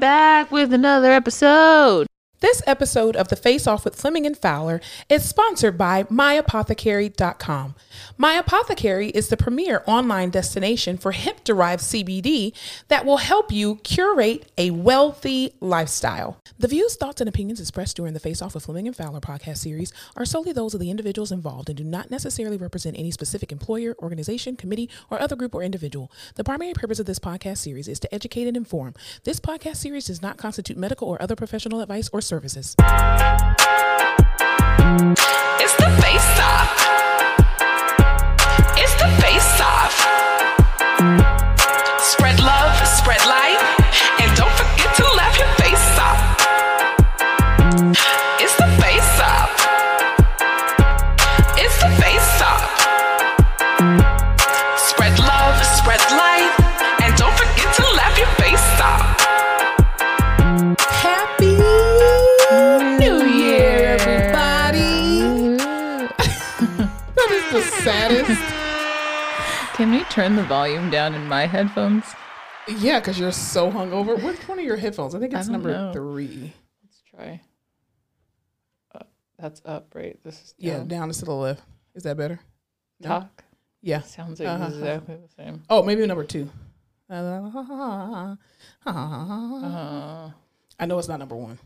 back with another episode. This episode of The Face Off with Fleming and Fowler is sponsored by MyApothecary.com. My Apothecary is the premier online destination for hemp derived CBD that will help you curate a wealthy lifestyle. The views, thoughts, and opinions expressed during the Face Off with Fleming and Fowler podcast series are solely those of the individuals involved and do not necessarily represent any specific employer, organization, committee, or other group or individual. The primary purpose of this podcast series is to educate and inform. This podcast series does not constitute medical or other professional advice or services. It's the face off. Can we turn the volume down in my headphones? Yeah, because you're so hungover. Which one of your headphones? I think it's don't number know. three. Let's try. Up. That's up, right? This is Yeah, down. down is to the left. Is that better? no? Talk. Yeah. Sounds like Uh-huh. exactly the same. Oh, maybe number two. Uh, I know it's not number one,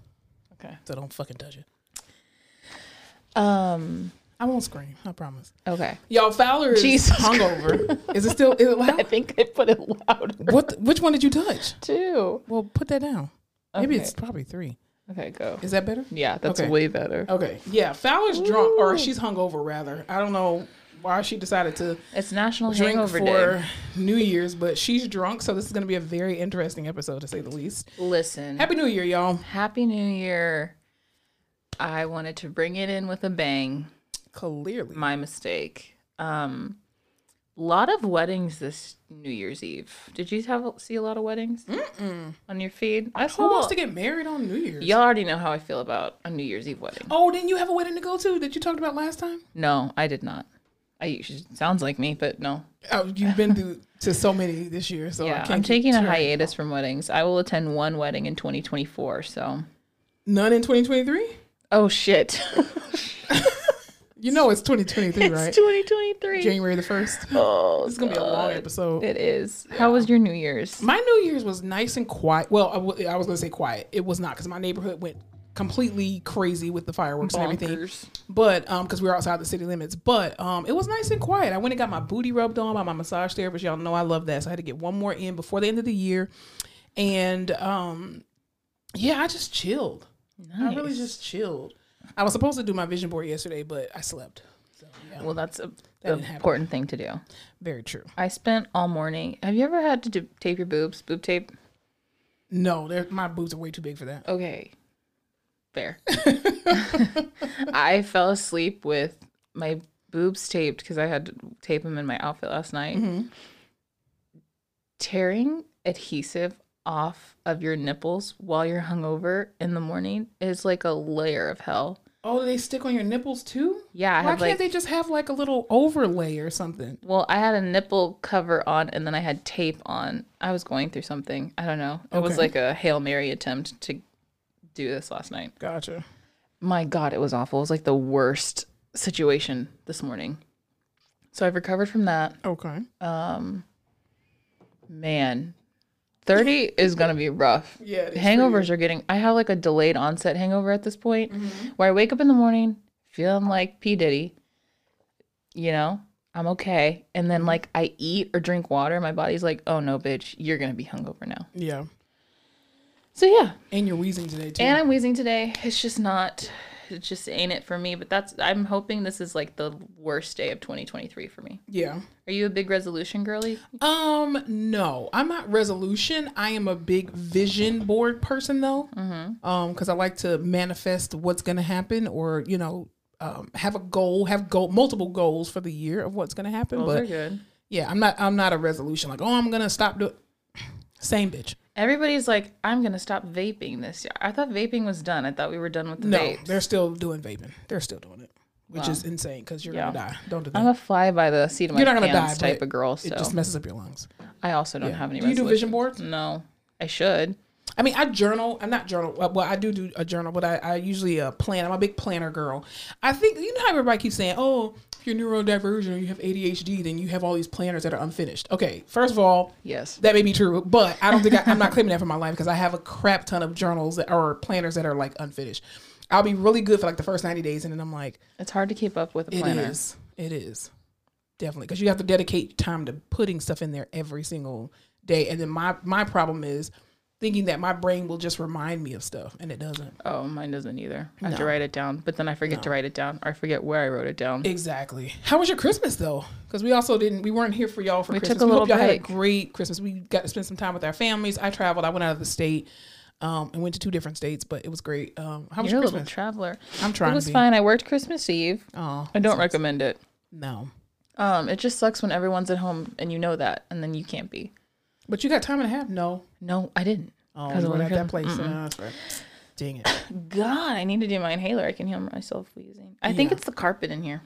okay. so don't fucking touch it. Um. I won't scream. I promise. Okay. Y'all, Fowler is Jesus hungover. is it still? Is it I think I put it louder What? Which one did you touch? Two. Well, put that down. Maybe it's probably three. Okay, go. Is that better? Yeah, that's Okay. way better. Okay. Yeah, Fowler's drunk, or she's hungover rather. I don't know why she decided to It's National drink Hangover for Day. New Year's, but she's drunk, so this is going to be a very interesting episode to say the least. Listen. Happy New Year, y'all. Happy New Year. I wanted to bring it in with a bang. Clearly. My mistake. Um lot of weddings this New Year's Eve. Did you have see a lot of weddings on your feed? I Who saw. wants to get married on New Year's? Y'all already know how I feel about a New Year's Eve wedding. Oh, didn't you have a wedding to go to that you talked about last time? No, I did not. I sounds like me, but no. Oh, you've been through to so many this year, so I yeah, can't I'm taking a hiatus from weddings. I will attend one wedding in 2024. So, None in 2023. oh shit, You know it's 2023, right? it's 2023. January the first. Oh, it's gonna be a long episode. It is. How was your New Year's? My New Year's was nice and quiet. Well, I, w- I was gonna say quiet. It was not because my neighborhood went completely crazy with the fireworks and everything. But um, because we were outside the city limits, but um, it was nice and quiet. I went and got my booty rubbed on by my massage therapist. Y'all know I love that, so I had to get one more in before the end of the year, and um, yeah, I just chilled. I really just chilled. I was supposed to do my vision board yesterday, but I slept. So yeah, Well, that's a an important thing to do. very true. I spent all morning. Have you ever had to do, tape your boobs? Boob tape? No, they're- my boobs are way too big for that. Okay. Fair. I fell asleep with my boobs taped because I had to tape them in my outfit last night. Mm-hmm. Tearing adhesive off of your nipples while you're hungover in the morning is like a layer of hell. Oh, they stick on your nipples too? Yeah, I Why can't like they just have like a little overlay or something? well, I had a nipple cover on and then I had tape on. I was going through something. I don't know. It was like a Hail Mary attempt to do this last night. Gotcha. My God, it was awful. It was like the worst situation this morning. So I've recovered from that. Okay. Um, man, 30 is going to be rough. Yeah, it is for Hangovers are getting, I have like a delayed onset hangover at this point mm-hmm. where I wake up in the morning feeling like P. Diddy, you know, I'm okay. And then mm-hmm. like I eat or drink water, my body's like, oh no, bitch, you're going to be hungover now. Yeah. So yeah, And you're wheezing today too. and I'm wheezing today. It's just not, it just ain't it for me. But that's, I'm hoping this is like the worst day of 2023 for me. yeah. Are you a big resolution girly? Um, no, I'm not resolution. I am a big vision board person though. Mm-hmm. Um, because I like to manifest what's gonna happen or, you know, um, have a goal, have goal multiple goals for the year of what's gonna happen. Those are but good. yeah, I'm not I'm not a resolution like, oh I'm gonna stop doing same bitch. Everybody's like, I'm gonna stop vaping this year. I thought vaping was done. I thought we were done with the No, vapes. they're still doing vaping. They're still doing it. Which Wow. is insane because you're Yeah. gonna die. Don't do that. I'm a fly by the seat of my You're not gonna pants die, type of girl. So it just messes up your lungs. I also don't Yeah. have any. Do you do vision boards? No, I should. I mean, I journal. I'm not journal. Well, I do do a journal, but I, I usually uh, plan. I'm a big planner girl. I think you know how everybody keeps saying, "Oh, you're neurodivergent or you have ADHD, then you have all these planners that are unfinished." Okay, first of all, Yes. that may be true, but I don't think I, I'm not claiming that for my life because I have a crap ton of journals that or planners that are like unfinished. I'll be really good for like the first 90 days, and then I'm like, It's hard to keep up with a planner. is, it is, definitely because you have to dedicate time to putting stuff in there every single day. And then my my problem is thinking that my brain will just remind me of stuff, and it doesn't. Oh, mine doesn't either. I have to write it down, but then I forget to write it down, or I forget where I wrote it down. Exactly. How was your Christmas though? Because we also didn't. We weren't here for y'all for We Christmas. took a we hope little y'all had a great Christmas. We got to spend some time with our families. I traveled. I went out of the state. Um, and went to two different states, but it was great. Um, how was You're your a little traveler. I'm trying It was fine. I worked Christmas Eve. Oh, I don't recommend it. no. Um, it just sucks when everyone's at home and you know that, and then you can't be. But you got time and a half. No. No, I didn't. Oh, 'Cause you it weren't wasn't at that place. Christmas. Uh, That's right. Dang it. God, I need to do my inhaler. I can hear myself wheezing. I think it's the carpet in here.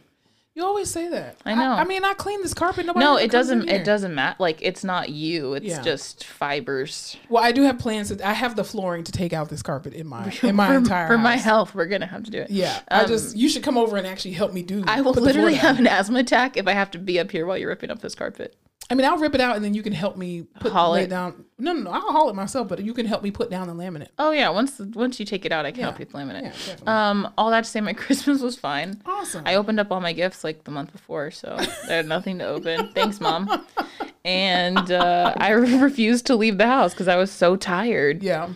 You always say that. I know. I, mean, I clean this carpet. Nobody. No, it doesn't. It doesn't matter. Like it's not you. It's Yeah. just fibers. Well, I do have plans. To, I have the flooring to take out this carpet in my in my for, entire for my health, we're gonna have to do it. Yeah, I um, just you should come over and actually help me do. I will put the floor literally have an asthma attack if I have to be up here while you're ripping up this carpet. I mean, I'll rip it out and then you can help me put Haul lay it. down. No, no, no, I'll haul it myself, but you can help me put down the laminate. Oh yeah, once once you take it out, I can help Yeah. you plan it. Yeah. Um, all that to say, my Christmas was fine. Awesome. I opened up all my gifts like the month before, so I had nothing to open. Thanks, mom. And uh, I refused to leave the house because I was so tired. yeah,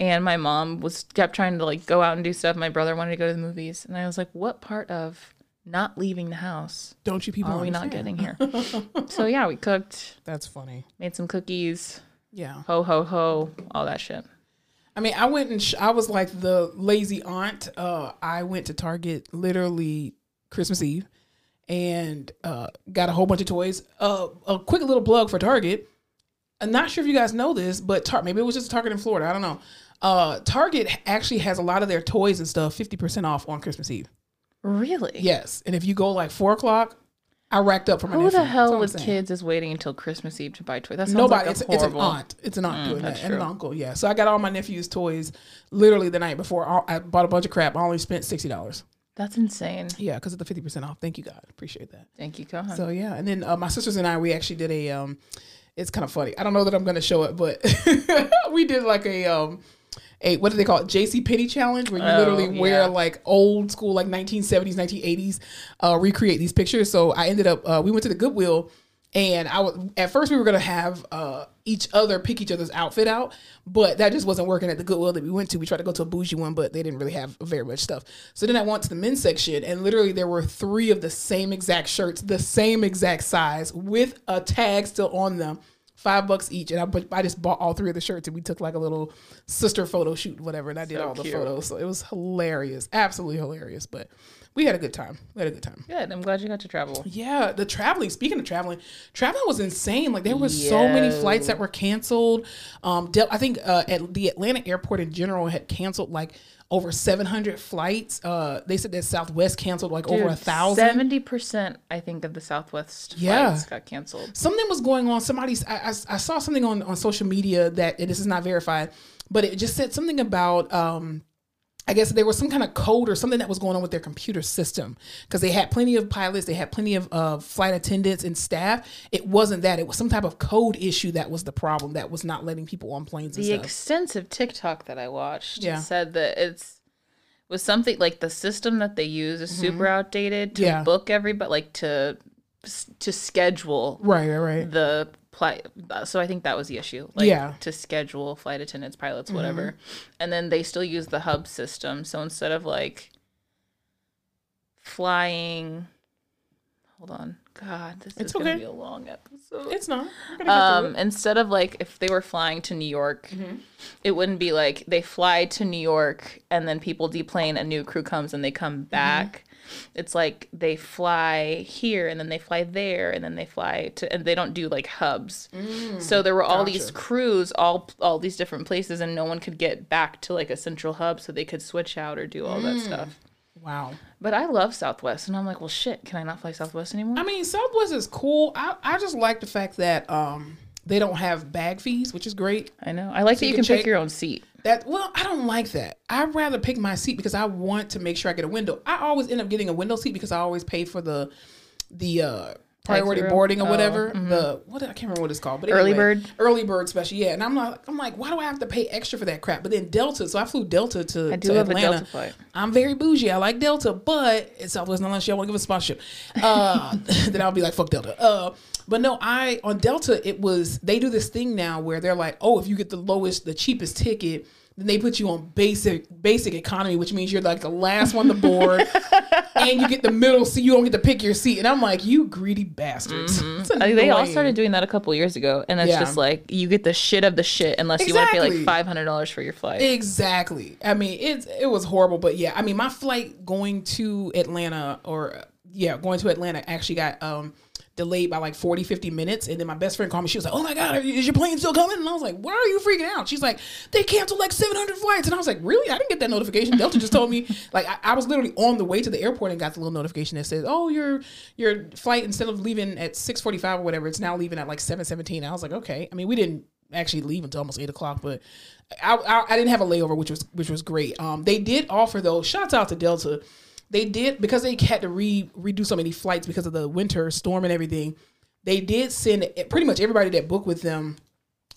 And my mom was kept trying to like go out and do stuff. My brother wanted to go to the movies, and I was like, "What part of not leaving the house don't you people? are we not getting here?" so yeah, we cooked, That's funny. made some cookies, Yeah. ho ho ho, all that shit. I mean, I went and sh- I was like the lazy aunt. Uh, I went to Target literally Christmas Eve and uh, got a whole bunch of toys. Uh, a quick little plug for Target. I'm not sure if you guys know this, but Tar- maybe it was just Target in Florida. I don't know. Uh, Target actually has a lot of their toys and stuff 50% off on Christmas Eve. Really? Yes. And if you go like four o'clock, I racked up for my Who nephew. the hell with kids is waiting until Christmas Eve to buy toys? That's Nobody. like a it's, it's an aunt. It's an aunt doing that's that, and an uncle. Yeah. So I got all my nephew's toys literally the night before. I bought a bunch of crap. I only spent sixty dollars. That's insane. Yeah, because of the fifty percent off. Thank you, God. Appreciate that. Thank you. So yeah, and then uh, my sisters and I, we actually did a. Um, it's kind of funny. I don't know that I'm going to show it, but we did like a. Um, a what do they call it? JC Penney challenge, where you Oh, literally wear like old school, like 1970s, 1980s, uh, recreate these pictures. So I ended up, uh, we went to the Goodwill, and I was at first we were gonna have uh, each other pick each other's outfit out, but that just wasn't working at the Goodwill that we went to. We tried to go to a bougie one, but they didn't really have very much stuff. So then I went to the men's section, and literally there were three of the same exact shirts, the same exact size, with a tag still on them five bucks each, and I but I just bought all three of the shirts, and we took like a little sister photo shoot, whatever, and I did So all the cute. photos. So it was hilarious, absolutely hilarious. But we had a good time. We had a good time. Good. I'm glad you got to travel. Yeah, the traveling. Speaking of traveling, traveling was insane. Like there were so many flights that were canceled. Um, I think uh, at the Atlanta airport in general had canceled like over 700 flights. Uh, they said that Southwest canceled like over a thousand. Seventy percent, I think, of the Southwest Yeah. flights got canceled. something was going on. Somebody's I, I, I saw something on, on social media that and this is not verified, but it just said something about um I guess there was some kind of code or something that was going on with their computer system because they had plenty of pilots, they had plenty of uh, flight attendants and staff. It wasn't that; it was some type of code issue that was the problem that was not letting people on planes and The stuff. extensive TikTok that I watched Yeah. said that it's was something like the system that they use is super outdated to Mm-hmm. Yeah. book everybody, like to to schedule right, right, right. the flight. So I think that was the issue. Like, Yeah. Mm-hmm. To schedule flight attendants, pilots, whatever. And then they still use the hub system. So instead of like flying, hold on. God, this It's is gonna be a long episode. It's not. We're gonna get through Um, instead of like if they were flying to New York, it wouldn't be like they fly to New York and then people deplane, a new crew comes and they come back. It's like they fly here and then they fly there and then they fly to and they don't do like hubs. so there were all these crews, all all these different places, and no one could get back to like a central hub so they could switch out or do all that stuff. Wow. But I love Southwest, and I'm like, well, shit, can I not fly Southwest anymore? I mean, Southwest is cool. I, I just like the fact that um they don't have bag fees, which is great. I know. I like that you you can can pick check- your own seat. That well, I don't like that. I'd rather pick my seat because I want to make sure I get a window. I always end up getting a window seat because I always pay for the the uh priority boarding or Oh, whatever. The what I can't remember what it's called, but Early bird? early bird special. Yeah, and I'm like, I'm like, why do I have to pay extra for that crap? But then Delta, so I flew Delta to I do to love a Atlanta. Delta flight. I'm very bougie. I like Delta, but it's Southwest unless y'all want to give a sponsorship. Uh, then I'll be like, fuck Delta. Uh, but no, I on Delta it was they do this thing now where they're like, oh, if you get the lowest, the cheapest ticket, then they put you on basic basic economy, which means you're like the last one to board, and you get the middle seat. You don't get to pick your seat, and I'm like, you greedy bastards. Think they all started doing that a couple years ago, and it's Yeah. just like you get the shit of the shit unless you want to pay like five hundred dollars for your flight. Exactly. I mean, it's it was horrible, but yeah, I mean, my flight going to Atlanta or yeah, going to Atlanta actually got um delayed by like 40 50 minutes and then my best friend called me. She was like oh my god is your plane still coming? And i was like why are you freaking out? She's like they canceled like 700 flights. And i was like really? I didn't get that notification. Delta just told me. Like I, I was literally on the way to the airport and got the little notification that says oh your your flight instead of leaving at 6.45 or whatever it's now leaving at like 7.17 i was like okay. I mean we didn't actually leave until almost eight o'clock, but I, I, I didn't have a layover, which was which was great. Um, they did offer though. Shouts out to Delta. They did because they had to re redo so many flights because of the winter storm and everything. They did send pretty much everybody that booked with them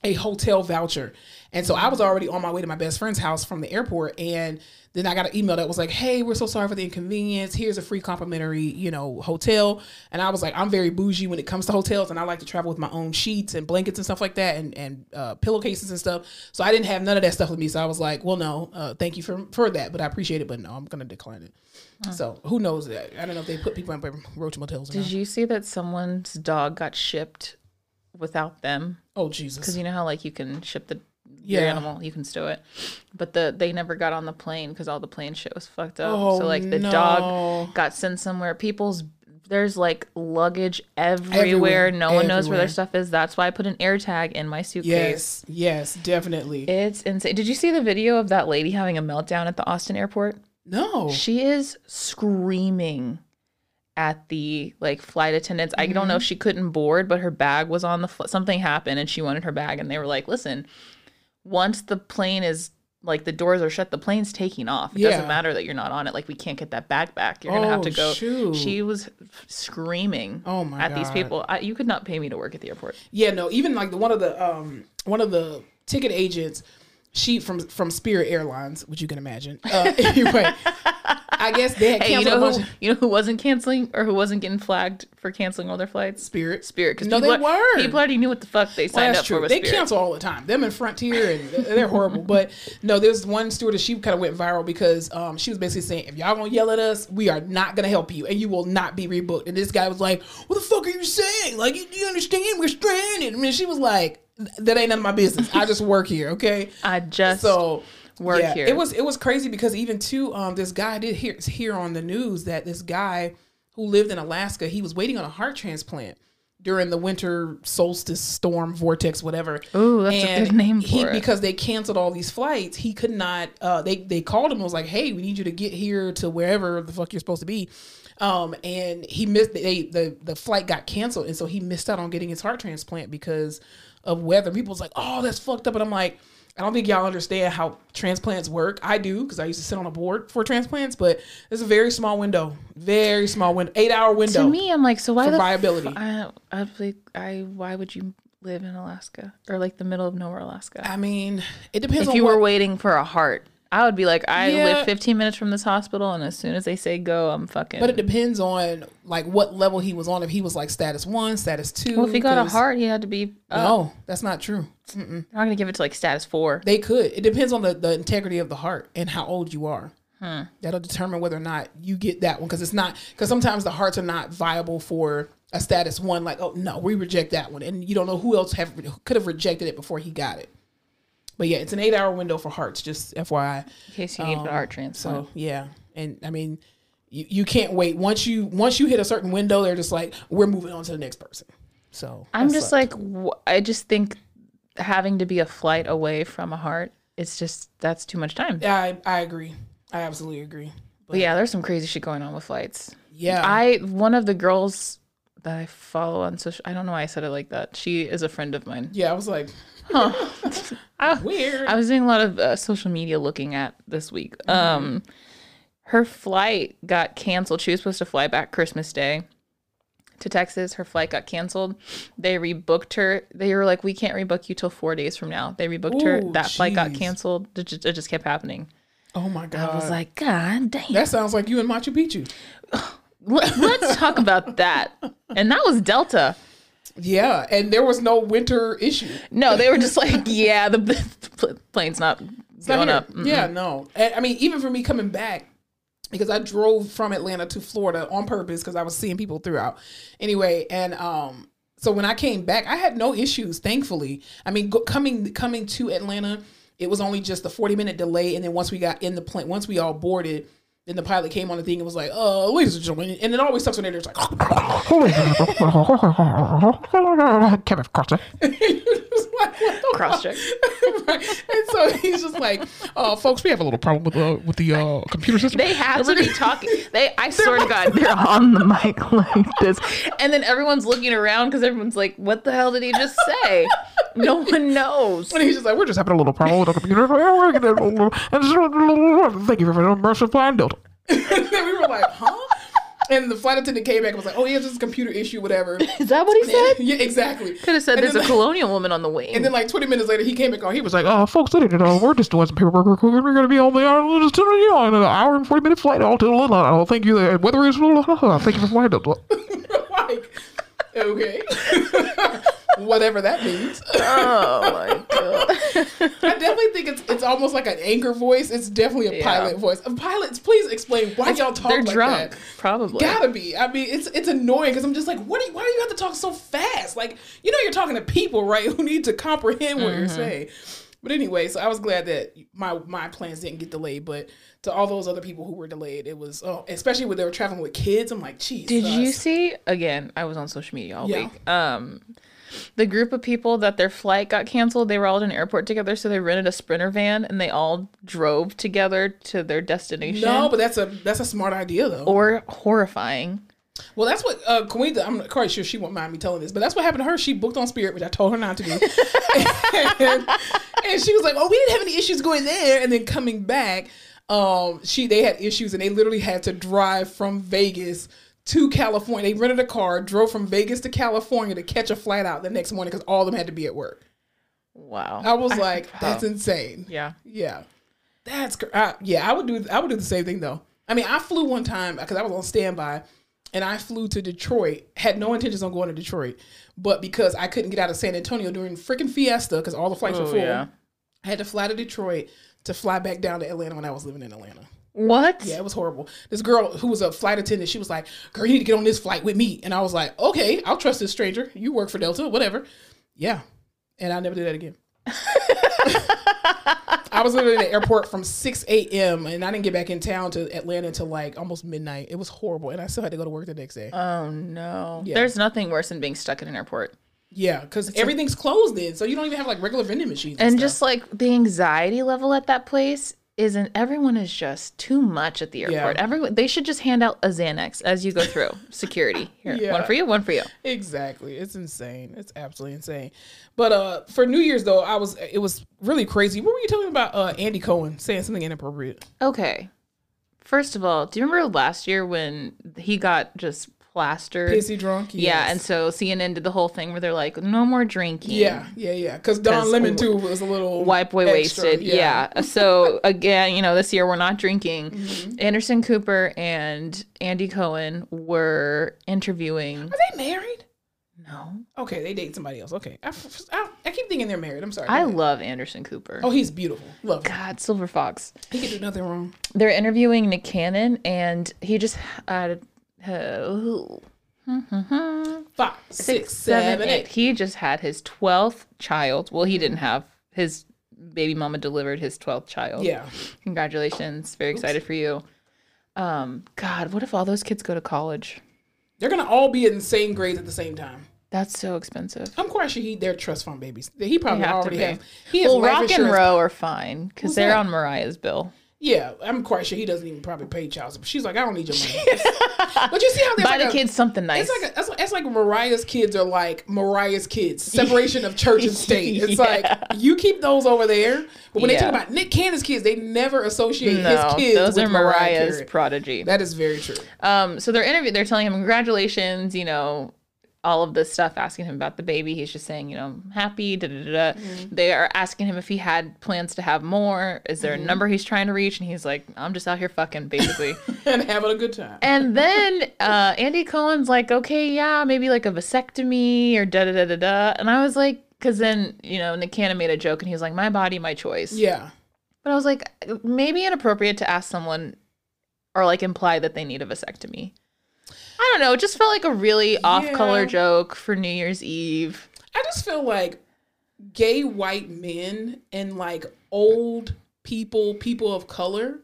a hotel voucher. And so I was already on my way to my best friend's house from the airport. And then I got an email that was like, hey, we're so sorry for the inconvenience. Here's a free complimentary, you know, hotel. And I was like, I'm very bougie when it comes to hotels. And I like to travel with my own sheets and blankets and stuff like that and, and uh, pillowcases and stuff. So I didn't have none of that stuff with me. So I was like, well, no, uh, thank you for, for that. But I appreciate it. But no, I'm going to decline it. So who knows that? I don't know if they put people in roach motels Did not. you see that someone's dog got shipped without them? Oh, Jesus. Because you know how like you can ship the your Yeah. animal, you can stow it, but the they never got on the plane because all the plane shit was fucked up. Oh, so like the no. dog got sent somewhere. People's there's like luggage everywhere. Everywhere. No one knows where their stuff is. That's why I put an air tag in my suitcase. Yes, yes, definitely. It's insane. Did you see the video of that lady having a meltdown at the Austin airport? No. She is screaming at the like flight attendants. I don't know if Mm-hmm. she couldn't board, but her bag was on the fl- something happened and she wanted her bag and they were like, "Listen, once the plane is like the doors are shut, the plane's taking off. It Yeah. doesn't matter that you're not on it. Like we can't get that bag back. You're gonna have to Oh, go." shoot. She was screaming Oh, my at these people. I, you could not pay me to work at the airport. Yeah, no, even like the one of the um one of the ticket agents, she from from Spirit Airlines, which you can imagine. Uh, anyway, I guess they had Hey, you know who of you know who wasn't canceling or who wasn't getting flagged for canceling all their flights? Spirit. Spirit, because No, people, they were. people already knew what the fuck they Well, signed that's up true. for with They Spirit. cancel all the time. Them and Frontier, and they're horrible. But no, there's one stewardess. She kind of went viral because um, she was basically saying, "If y'all gonna yell at us, we are not gonna help you, and you will not be rebooked." And this guy was like, "What the fuck are you saying? Like, you, you understand? We're stranded." I mean, she was like, "That ain't none of my business. I just work here, okay?" I just so work yeah, here. It was it was crazy because even too, um, this guy did hear hear on the news that this guy who lived in Alaska, he was waiting on a heart transplant during the winter solstice storm vortex whatever Ooh, that's a good name he, for it. because they canceled all these flights he could not uh they they called him and was like hey we need you to get here to wherever the fuck you're supposed to be um and he missed they the the flight got canceled and so he missed out on getting his heart transplant because of weather people was like oh that's fucked up and i'm like I don't think y'all understand how transplants work. I do because I used to sit on a board for transplants, but it's a very small window, very small window, eight hour window. to me, I'm like, so why the viability. F- I, I, like, I, why would you live in Alaska or like the middle of nowhere, Alaska? I mean, it depends if on you what, were waiting for a heart, I would be like, I Yeah. live 15 minutes from this hospital, and as soon as they say go, I'm fucking. But it depends on like what level he was on. If he was like status one, status two. well, if he got a heart, he had to be. Uh, no, that's not true. They're not gonna give it to like status four. They could. It depends on the, the integrity of the heart and how old you are. Hmm. That'll determine whether or not you get that one because it's not because sometimes the hearts are not viable for a status one. Like, oh no, we reject that one, and you don't know who else have could have rejected it before he got it. But yeah, it's an eight hour window for hearts. Just FYI. in case you need a um, heart transplant. So yeah, and I mean, you, you can't wait once you once you hit a certain window. They're just like we're moving on to the next person. So I'm just sucks. like, I just think having to be a flight away from a heart, it's just that's too much time. I I agree. I absolutely agree. But yeah, there's some crazy shit going on with flights. Yeah, I one of the girls that I follow on social. I don't know why I said it like that. She is a friend of mine. Yeah, I was like, I, weird. I was doing a lot of uh, social media looking at this week. Mm-hmm. Um, her flight got canceled. She was supposed to fly back Christmas Day to Texas. Her flight got canceled. They rebooked her. They were like, "We can't rebook you till four days from now." They rebooked her. Ooh, That flight got canceled. It just, it just kept happening. oh my god. I was like, God damn. that sounds like you and Machu Picchu. Let's talk about that. And that was Delta. Yeah, and there was no winter issue. No, they were just like, yeah, the, the plane's not It's going here. up. Mm. Yeah, no. And, I mean, even for me coming back, because I drove from Atlanta to Florida on purpose because I was seeing people throughout. Anyway, and um, so when I came back, I had no issues. Thankfully, I mean, go, coming coming to Atlanta, it was only just a forty minute delay, and then once we got in the plane, once we all boarded. Then the pilot came on the thing and was like, "Uh, ladies and gentlemen," and it always sucks when they're just like, Kenneth Carter. Like, Cross check. right. And so he's just like, uh, folks, we have a little problem with the with the uh, computer system. They have to be talking. They, I swear to God, they're on the mic like this, and then everyone's looking around because everyone's like, "What the hell did he just say?" No one knows. and he's just like, we're just Having a little problem with the computer. Thank you for the mercy flying Delta. and we were like, huh? And the flight attendant came back and was like, oh, yeah, just a computer issue, whatever. Is that what he said? yeah, exactly. Could have said And there's a then- colonial woman on the wing. And then like 20 minutes later, he came back on. He was like, Like, uh, folks, they didn't know. We're just doing some paperwork. real quick. We're going to be on the uh, just, you know, in an hour and 40 minute flight all till uh, Thank you. Uh, weather is. Thank you for flying Delta. like, okay. Whatever that means. oh my god. I definitely think it's it's almost like an anchor voice. It's definitely a Yeah. pilot voice. Uh, Pilots, please explain why y'all talk They're like drunk, that. probably. Gotta be. I mean, it's it's annoying because I'm just like, what? Do you, why do you have to talk so fast? Like, you know, you're talking to people, right? Who need to comprehend what Mm-hmm. you're saying. But anyway, so I was glad that my my plans didn't get delayed. But to all those other people who were delayed, it was oh, especially when they were traveling with kids. I'm like, geez. Did you see again? I was on social media all Yeah. week. Um, the group of people that their flight got canceled, they were all at an airport together, so they rented a sprinter van and they all drove together to their destination. No, but that's a that's a smart idea though. or horrifying. Well, that's what uh, I'm quite sure she won't mind me telling this, but that's what happened to her. She booked on Spirit, which I told her not to do. and, and she was like, "Oh, we didn't have any issues going there." And then coming back, um, she they had issues, and they literally had to drive from Vegas to California. They rented a car, drove from Vegas to California to catch a flight out the next morning because all of them had to be at work. Wow. I was like, "That's insane." yeah. Yeah, that's cr- I, yeah. I would do I would do the same thing though. I mean, I flew one time because I was on standby, and I flew to Detroit. Had no intentions on going to Detroit, but because I couldn't get out of San Antonio during freaking Fiesta because all the flights were Oh, full, yeah. I had to fly to Detroit to fly back down to Atlanta when I was living in Atlanta. What? Yeah, it was horrible. This girl who was a flight attendant, she was like, "Girl, you need to get on this flight with me," and I was like, "Okay, I'll trust this stranger. You work for Delta, whatever." Yeah, and I never did that again. I was literally in the airport from 6 a.m. and I didn't get back in town to Atlanta until like almost midnight. It was horrible, and I still had to go to work the next day. Oh no. Yeah. There's nothing worse than being stuck in an airport. yeah, because everything's closed then, so you don't even have like regular vending machines. And stuff. just like the anxiety level at that place isn't everyone is just too much at the airport. Yeah. Everyone they should just hand out a Xanax as you go through security. Here, Yeah. one for you, one for you. Exactly. It's insane. It's absolutely insane. But uh for New Year's though, I was it was really crazy. What were you telling me about uh Andy Cohen saying something inappropriate? Okay. First of all, do you remember last year when he got just plastered? Pissy drunk? Yeah, and so CNN did the whole thing where they're like, no more drinking. Yeah, yeah, yeah. Because Don 'Cause Lemon too was a little White boy extra. wasted. Yeah. so again, you know, this year we're not drinking. Mm-hmm. Anderson Cooper and Andy Cohen were interviewing. Are they married? No. Okay, they date somebody else. Okay, I, I, I keep thinking they're married. I'm sorry. I love Anderson Cooper. Oh, he's beautiful. Love him. God, Silver Fox. He can do nothing wrong. They're interviewing Nick Cannon, and he just had uh, Five, six, seven, eight. He just had his twelfth child. Well, he didn't have his baby mama delivered his twelfth child. Yeah. Congratulations. Very excited for you. Um, God, what if all those kids go to college? They're gonna all be in the same grades at the same time. That's so expensive. I'm quite sure he they're trust fund babies. He probably to already has. He has Well, Roc and. Roe are fine because they're that? on Mariah's bill. Yeah, I'm quite sure he doesn't even probably pay child support. She's like, I don't need your money. but you see how there's Buy like the a, kids something nice. It's like a, it's like it's like Mariah's kids are like Mariah's kids. Separation of church and state. It's Yeah. like you keep those over there, but when they talk about Nick Cannon's kids, they never associate no, his kids those with are Mariah's Carey. prodigy. That is very true. Um, so they're interview. They're telling him congratulations. You know, all of this stuff, asking him about the baby. He's just saying, you know, I'm happy. Da, da, da. Mm-hmm. They are asking him if he had plans to have more. Is there Mm-hmm. a number he's trying to reach? And he's like, I'm just out here fucking, basically. and having a good time. and then uh, Andy Cohen's like, okay, yeah, maybe like a vasectomy or da da da da da. And I was like, because then you know Nick Cannon made a joke and he was like, my body, my choice. Yeah. But I was like, maybe inappropriate to ask someone or like imply that they need a vasectomy. I don't know. It just felt like a really off color Yeah. joke for New Year's Eve. I just feel like gay white men and like old people, people of color,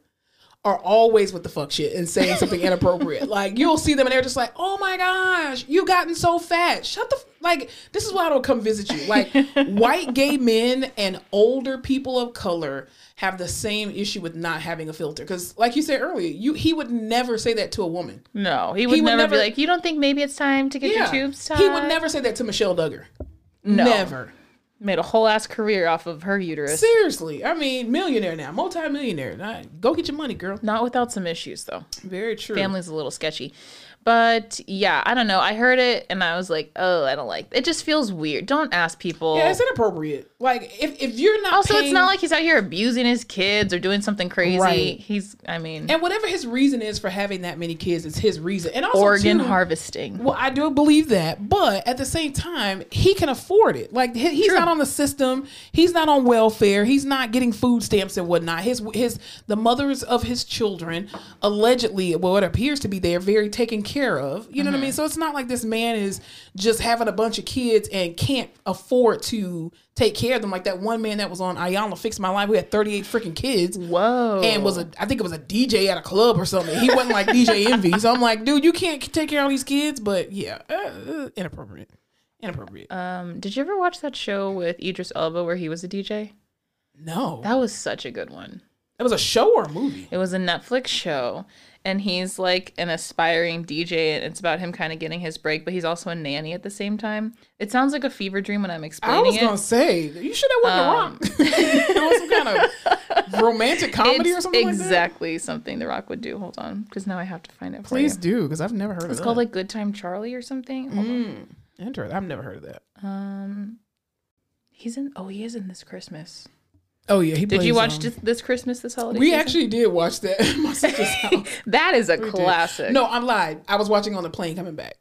are always with the fuck shit and saying something inappropriate. Like you'll see them and they're just like, "Oh my gosh, you gotten so fat." Shut the f-. like. This is why I don't come visit you. Like white gay men and older people of color have the same issue with not having a filter because, like you said earlier, you he would never say that to a woman. No, he would, would never, never- be like, you don't think maybe it's time to get your tubes tied? he would never say that to Michelle Duggar. No. Never. Made a whole ass career off of her uterus. Seriously, I mean, millionaire now, multi-millionaire. Go get your money, girl. Not without some issues though. Very true. Family's a little sketchy. But yeah, I don't know. I heard it and I was like, oh, I don't like it. just feels weird. Don't ask people. Yeah, it's inappropriate. Like if, if you're not also, it's not like he's out here abusing his kids or doing something crazy. Right. He's, I mean, and whatever his reason is for having that many kids, it's his reason. And also organ too, harvesting. Well, I do believe that, but at the same time, he can afford it. Like he- he's not on the system. He's not on welfare. He's not getting food stamps and whatnot. His his the mothers of his children allegedly, well, it appears to be, they're very taken care of. You know what I mean? So it's not like this man is just having a bunch of kids and can't afford to take care of them. Like that one man that was on Iyanla Fix My Life we had thirty eight freaking kids Whoa. and was a I think it was a DJ at a club or something. He wasn't like DJ Envy. So I'm like, dude, you can't take care of these kids. But yeah, uh, uh, inappropriate, inappropriate. Um, did you ever watch that show with Idris Elba where he was a DJ? no, That was such a good one. it was a show or a movie. It was a Netflix show, and he's like an aspiring DJ, and it's about him kind of getting his break, but he's also a nanny at the same time. It sounds like a fever dream when I'm explaining it. I was it. gonna say you should have went the Rock. it was some kind of romantic comedy it's or something like exactly something The Rock would do. Hold on, because now I have to find it. For Please do because I've never heard It's of it. It's called like Good Time Charlie or something. Hold on. Interesting. I've never heard of that. Um, he's in. Oh, he is in this Christmas. Oh yeah, he. Did you watch um, this, this Christmas this holiday? We season? actually did watch that at my sister's house. that is a We did. classic. No, I'm lied. I was watching on the plane coming back.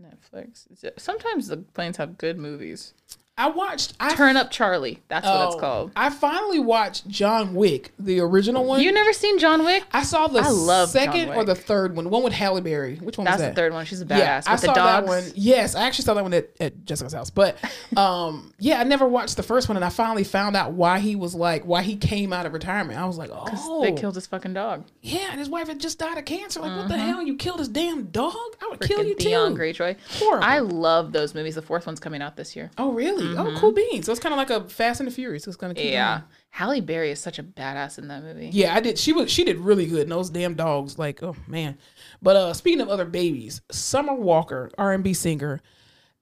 Netflix. Sometimes the planes have good movies. I watched. I Turn Up Charlie. That's what it's Oh, called. I finally watched John Wick, the original one. You never seen John Wick? I saw the I love second or the third one. One with Halle Berry. Which one That's was the third one. She's a badass Yeah, I saw dogs. that one. Yes, I actually saw that one at, at Jessica's house. But um, yeah, I never watched the first one, and I finally found out why he was like why he came out of retirement. I was like, oh, They killed his fucking dog. yeah, and his wife had just died of cancer. Like, what the hell? You killed his damn dog? I would kill you Theon too. Greyjoy. Horrible. I love those movies. The fourth one's coming out this year. Oh really? Oh, cool beans. So it's kind of like a Fast and the Furious. It's gonna keep Yeah. going. Halle Berry is such a badass in that movie. Yeah, I did. She was. She did really good. And those damn dogs. Like, oh man. But uh, speaking of other babies, Summer Walker, R and B singer.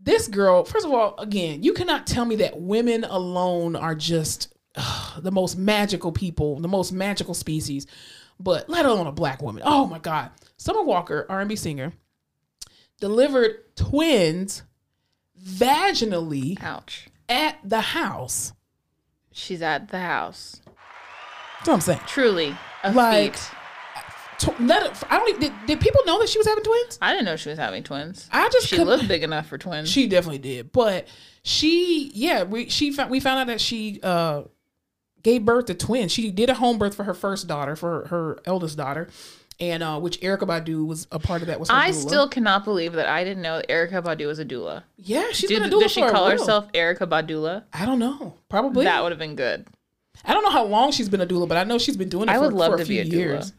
This girl. First of all, again, you cannot tell me that women alone are just ugh, the most magical people, the most magical species. But let alone a black woman. Oh my God. Summer Walker, R and B singer, delivered twins vaginally Ouch. at the house. She's at the house. That's what I'm saying. Truly a Like- feat. Tw- let it- I don't. even- Did, did people know that she was having twins? I didn't know she was having twins. I just she looked big enough for twins. She definitely did, but she, yeah, we she found we found out that she uh gave birth to twins. She did a home birth for her first daughter, for her, her eldest daughter, and uh which Erykah Badu was a part of that. Was I doula. still cannot believe that I didn't know Erykah Badu was a doula. yeah, she's Do, been a doula does she a call herself Erykah Badula? I don't know, probably. That would have been good. I don't know how long she's been a doula, but I know she's been doing it I for, would love for to a be few a doula. years.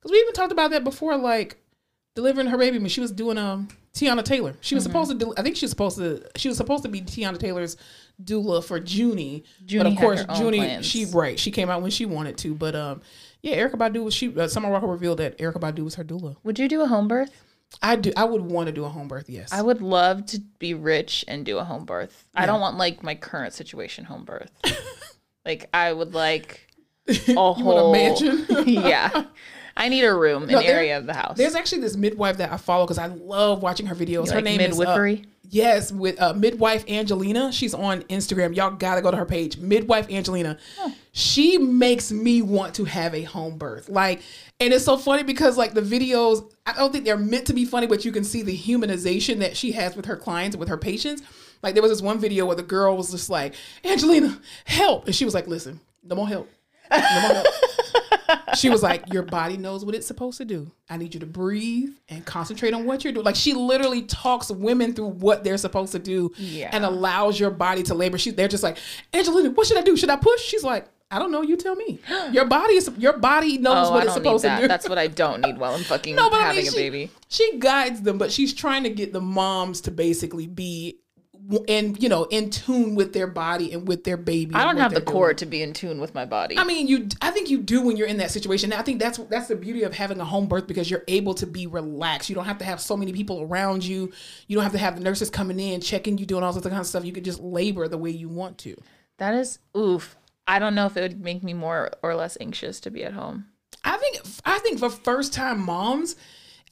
Because we even talked about that before, like delivering her baby when she was doing um Teyana Taylor. She Mm-hmm. was supposed to. Do, I think she was supposed to. She was supposed to be Teyana Taylor's doula for Junie. but Junie of course, Junie plans. she right. She came out when she wanted to. But um, yeah, Erykah Badu was she. Uh, Summer Walker revealed that Erykah Badu was her doula. Would you do a home birth? I do. I would want to do a home birth. Yes. I would love to be rich and do a home birth. I don't want like my current situation home birth. like I would like a whole mansion? yeah. I need a room, an there- area of the house. There's actually this midwife that I follow because I love watching her videos. You her like name is uh, midwifery? Yes, with uh, midwife Angelina. She's on Instagram. Y'all gotta go to her page, midwife Angelina. She makes me want to have a home birth. Like, and it's so funny because like the videos, I don't think they're meant to be funny, but you can see the humanization that she has with her clients, with her patients. Like there was this one video where the girl was just like, Angelina, help, and she was like, listen, no more help. No more help. she was like, Your body knows what it's supposed to do. I need you to breathe and concentrate on what you're doing. Like she literally talks women through what they're supposed to do Yeah. and allows your body to labor. She they're just like, Angelina, what should I do? Should I push? She's like, I don't know, you tell me. Your body is your body knows oh, what it's supposed to do. That's what I don't need while I'm fucking no, but I having mean, a she, baby. She guides them, but she's trying to get the moms to basically be in you know in tune with their body and with their baby. I don't have the core doing. to be in tune with my body. I mean, you. I think you do when you're in that situation. I think that's that's the beauty of having a home birth because you're able to be relaxed. You don't have to have so many people around you. You don't have to have the nurses coming in checking you, doing all sorts of kind of stuff. You could just labor the way you want to. that is oof. I don't know if it would make me more or less anxious to be at home. I think. I think for first time moms,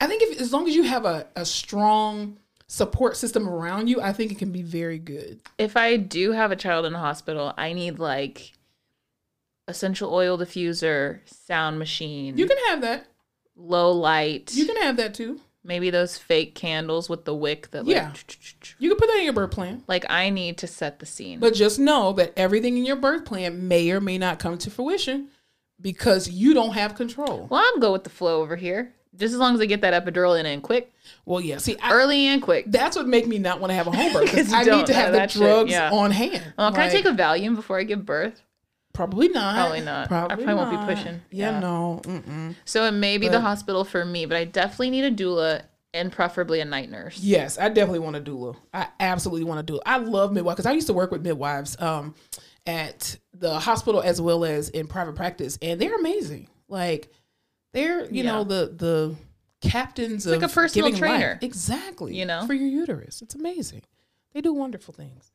I think if as long as you have a, a strong support system around you, I think it can be very good. If I do have a child in the hospital, I need like essential oil diffuser, sound machine, You can have that. low light, You can have that too. maybe those fake candles with the wick that like, Yeah. You can put that in your birth plan. like I need to set the scene. But just know that everything in your birth plan may or may not come to fruition because you don't have control. well, I'm go with the flow over here. Just as long as I get that epidural in and quick, Well, yeah. See, I, early and quick. that's what make me not want to have a home birth Because I need to have the drugs yeah. on hand. Well, can I take a Valium before I give birth? Probably not. Probably not. Probably I probably won't be pushing. Yeah, Yeah. no. Mm-mm. So it may be the hospital for me, but I definitely need a doula and preferably a night nurse. Yes, I definitely want a doula. I absolutely want to do it. I love midwives because I used to work with midwives um, at the hospital as well as in private practice, and they're amazing. Like they're you Yeah. know the the captains of like a personal giving life. trainer. exactly. You know? for your uterus. It's amazing. They do wonderful things.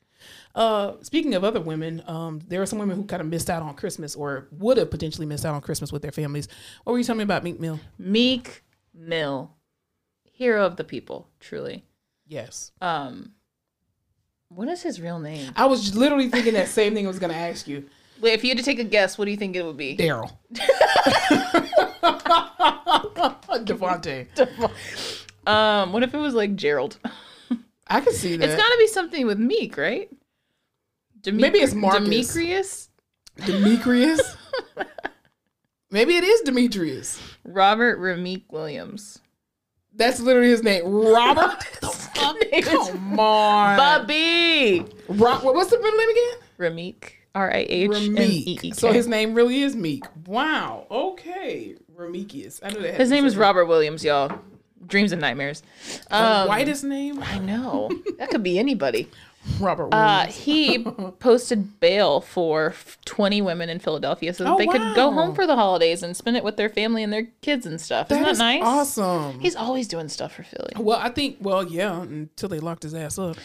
Uh, speaking of other women, um, there are some women who kind of missed out on Christmas or would have potentially missed out on Christmas with their families. What were you telling me about Meek Mill? Meek Mill, hero of the people, truly. Yes. Um, what is his real name? I was literally thinking that same thing I was going to ask you. Wait, if you had to take a guess, what do you think it would be? Daryl. Devontae. Um, what if it was like Gerald? I can see that. It's got to be something with Meek, right? Deme- Maybe it's Marcus. Demetrius, Demetrius. Maybe it is Demetrius. Robert Rihmeek Williams, That's literally his name. Robert. Come on. Bobby Ro- what's the middle name again? Rihmeek, R I H M E E K. So his name really is Meek. Wow. Okay. Ramekius. I knew that. His name is. Robert Williams, y'all. Dreams and nightmares. The Um, whitest name? I know that could be anybody. Robert Uh, he posted bail for 20 women in Philadelphia so that Oh, they could go home for the holidays and spend it with their family and their kids and stuff. Isn't that that is nice? awesome. He's always doing stuff for Philly. well, I think, well, yeah, until they locked his ass up.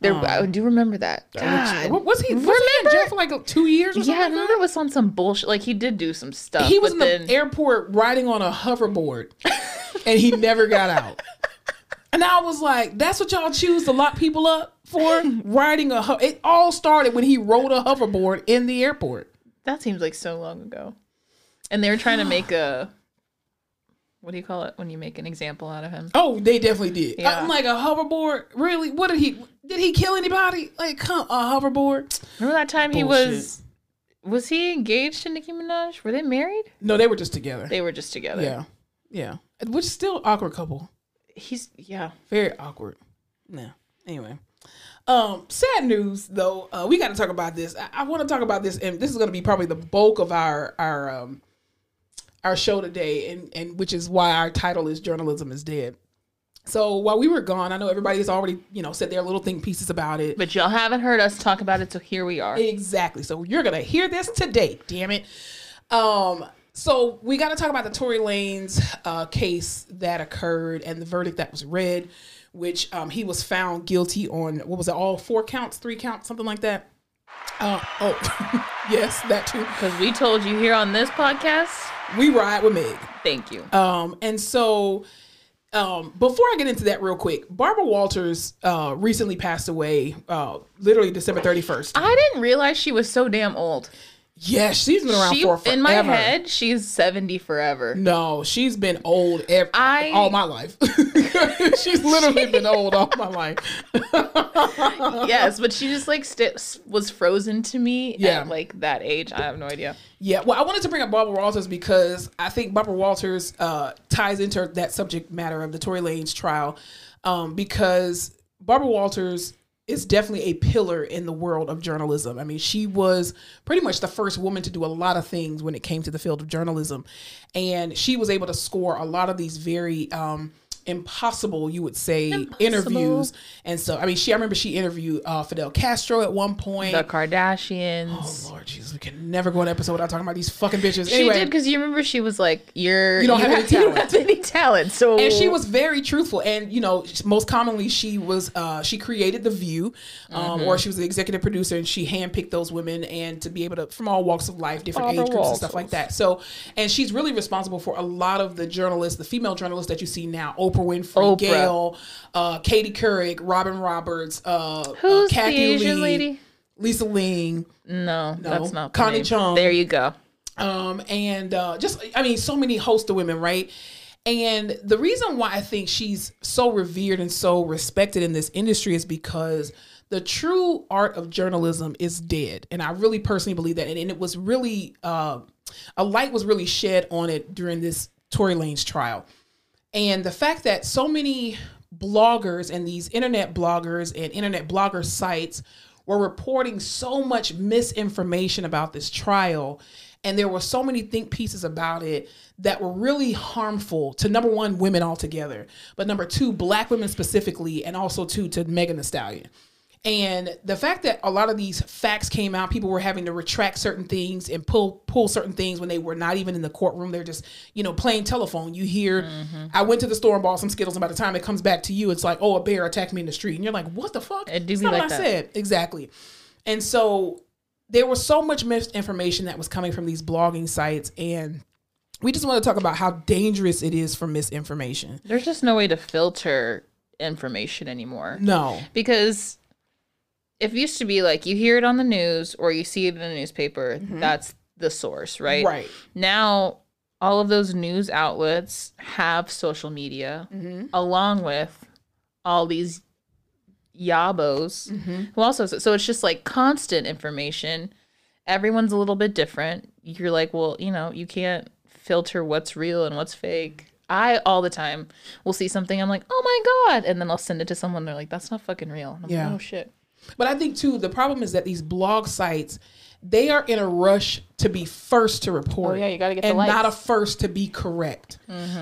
There, I do remember that. God. What was he? Was he in jail for like two years or something? Yeah, I remember that? it was on some bullshit. Like he did do some stuff. He was in but the airport riding on a hoverboard, and he never got out. And I was like, "That's what y'all choose to lock people up for? riding a? Ho- it all started when he rode a hoverboard in the airport. That seems like so long ago. And they were trying to make a. What do you call it when you make an example out of him? Oh, they definitely did. Uh, yeah. I'm like a hoverboard. Really? What did he? Did he kill anybody? Like, come a hoverboard? Remember that time he was. Was he engaged to Nicki Minaj? Were they married? No, they were just together. They were just together. yeah, yeah. Which is still awkward couple. He's yeah. Very awkward. No. Anyway. Um, sad news though. Uh, we got to talk about this. I, I want to talk about this, and this is going to be probably the bulk of our our um our show today, and and which is why our title is "Journalism is Dead." So while we were gone, I know everybody's already, you know, said their little think pieces about it. But y'all haven't heard us talk about it, so here we are. Exactly. So you're gonna hear this today. Damn it. Um. So we got to talk about the Tory Lanez uh, case that occurred and the verdict that was read, which um, he was found guilty on. What was it? All four counts, three counts, something like that. Uh, oh, yes, that too. Because we told you here on this podcast. We ride with Meg. Thank you. Um, and so, um, before I get into that real quick, Barbara Walters uh, recently passed away, uh, literally December 31st. I didn't realize she was so damn old. Yeah, she's been around She, for forever. in my head, she's 70 forever. No, she's been old ev- I- all my life. she's literally been old all my life. yes, but she just like st- was frozen to me Yeah. at like that age. I have no idea. Yeah, well, I wanted to bring up Barbara Walters because I think Barbara Walters uh, ties into that subject matter of the Tory Lanez trial um, because Barbara Walters is definitely a pillar in the world of journalism. I mean, she was pretty much the first woman to do a lot of things when it came to the field of journalism, and she was able to score a lot of these very um, impossible, you would say, interviews. And so, I mean, she I remember she interviewed uh, Fidel Castro at one point. The Kardashians. Oh Lord Jesus, we can never go an episode without talking about these fucking bitches. She anyway, did because you remember she was like, "You're You don't have any you don't talent." have any talent." So and she was very truthful and you know most commonly she was uh she created the view um Mm-hmm. or she was the executive producer and she handpicked those women and to be able to from all walks of life different Barbara age groups and stuff like that so and she's really responsible for a lot of the journalists the female journalists that you see now oprah winfrey Oprah. gail uh katie couric robin roberts uh Who's uh, kathy the Asian lee lady? lisa ling No, that's not Connie. Chung. There you go. um, and uh, just I mean, so many hosts of women, right? And the reason why I think she's so revered and so respected in this industry is because the true art of journalism is dead, and I really personally believe that. And, and it was really uh, a light was really shed on it during this Tory Lanez trial, and the fact that so many bloggers and these internet bloggers and internet blogger sites were reporting so much misinformation about this trial and there were so many think pieces about it that were really harmful to number one women altogether but number two black women specifically and also two to megan thee stallion and the fact that a lot of these facts came out, people were having to retract certain things and pull pull certain things when they were not even in the courtroom. They're just, you know, playing telephone. You hear, mm-hmm. I went to the store and bought some Skittles, and by the time it comes back to you, it's like, oh, a bear attacked me in the street, and you're like, what the fuck? It do It's be not like what I said exactly. And so there was so much misinformation that was coming from these blogging sites, and we just want to talk about how dangerous it is for misinformation. There's just no way to filter information anymore. No, because it used to be like you hear it on the news or you see it in the newspaper that's the source right Mm-hmm. Right. now all of those news outlets have social media Mm-hmm. along with all these yabos Mm-hmm. who also so it's just like constant information everyone's a little bit different you're like well you know you can't filter what's real and what's fake I all the time will see something I'm like, oh my god, and then I'll send it to someone. They're like, that's not fucking real. And I'm Yeah. like, oh shit. But I think too, the problem is that these blog sites, they are in a rush to be first to report. Oh, yeah, you gotta get and not a first to be correct.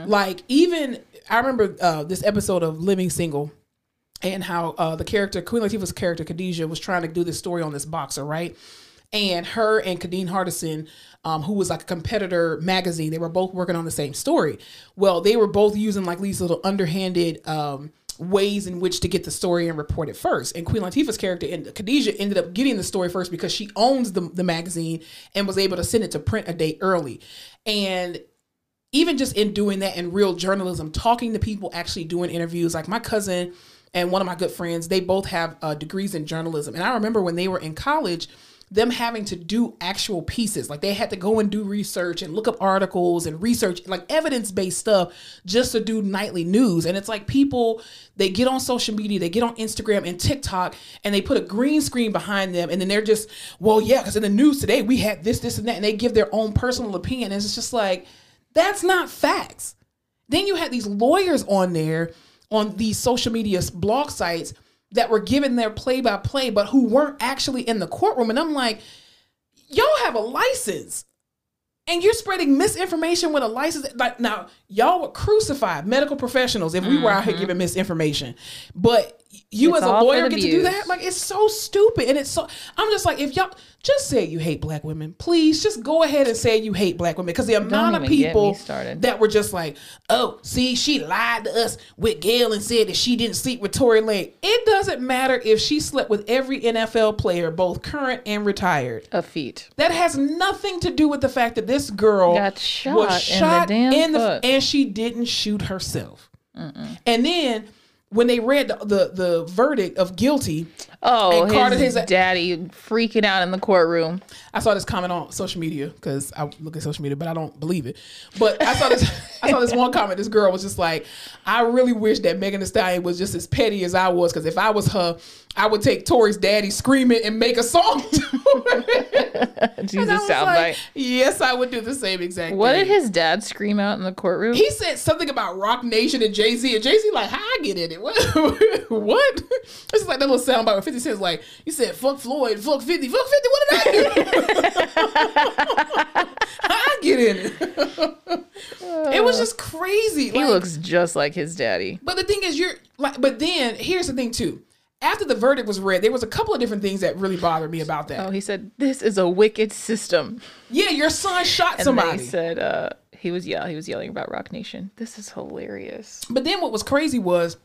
Like even I remember uh, this episode of Living Single. And how uh, the character Queen Latifah's character Khadijah was trying to do this story on this boxer, right? And her and Kadeem Hardison, um, who was like a competitor magazine, they were both working on the same story. Well, they were both using like these little underhanded um, ways in which to get the story and report it first. And Queen Latifah's character and Khadijah ended up getting the story first because she owns the, the magazine and was able to send it to print a day early. And even just in doing that in real journalism, talking to people, actually doing interviews, like my cousin and one of my good friends, they both have uh, degrees in journalism. And I remember when they were in college, them having to do actual pieces. Like they had to go and do research and look up articles and research, like evidence based stuff, just to do nightly news. And it's like people, they get on social media, they get on Instagram and TikTok, and they put a green screen behind them. And then they're just, well, yeah, because in the news today, we had this, this, and that. And they give their own personal opinion. And it's just like, that's not facts. Then you had these lawyers on there on these social media blog sites that were given their play by play, but who weren't actually in the courtroom. And I'm like, y'all have a license. and you're spreading misinformation with a license. Like now, y'all would crucify medical professionals if we were out here mm-hmm. giving misinformation. But you. It's as a lawyer get to do that? Like it's so stupid. And it's so I'm just like, if y'all just say you hate black women, please just go ahead and say you hate black women. Because the amount of people that were just like, oh, see, she lied to us with Gail and said that she didn't sleep with Tory Lane. It doesn't matter if she slept with every NFL player, both current and retired. A feat. That has nothing to do with the fact that this girl Got shot was in the damn in the and she didn't shoot herself. And then when they read the, the the verdict of guilty, Oh, And Carter, his, his- daddy freaking out in the courtroom. I saw this comment on social media because I look at social media, but I don't believe it. But I saw this. I saw this one comment. This girl was just like, "I really wish that Megan Thee Stallion was just as petty as I was. Because if I was her, I would take Tory's daddy screaming and make a song." to it." Jesus soundbite. like, Yes, I would do the same exact. what thing. did his dad scream out in the courtroom? He said something about Roc Nation and Jay Z, and Jay Z like, how I get in it? What? what? This is like that little soundbite where Fifty Cent's like, you said fuck Floyd, fuck Fifty, fuck Fifty. What did I do? how I get in it? it was just crazy. he Like, looks just like his daddy. But the thing is, you're like, but then here's the thing too. After the verdict was read, there was a couple of different things that really bothered me about that. Oh, he said, "This is a wicked system." Yeah, your son shot And somebody. he said, uh, "He was yeah, he was yelling about Roc Nation." This is hilarious. But then what was crazy was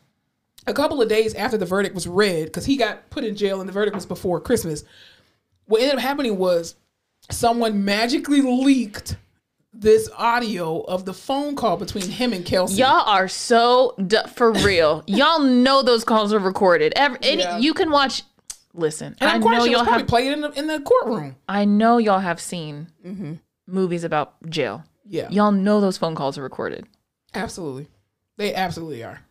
a couple of days after the verdict was read, because he got put in jail and the verdict was before Christmas. What ended up happening was someone magically leaked this audio of the phone call between him and Kelsey. Y'all are so d- for real. Y'all know those calls are recorded. Every, any, Yeah. You can watch. Listen, and I know y'all probably have. played in the, in the courtroom. I know y'all have seen mm-hmm. movies about jail. Yeah, Y'all know those phone calls are recorded. absolutely. They absolutely are.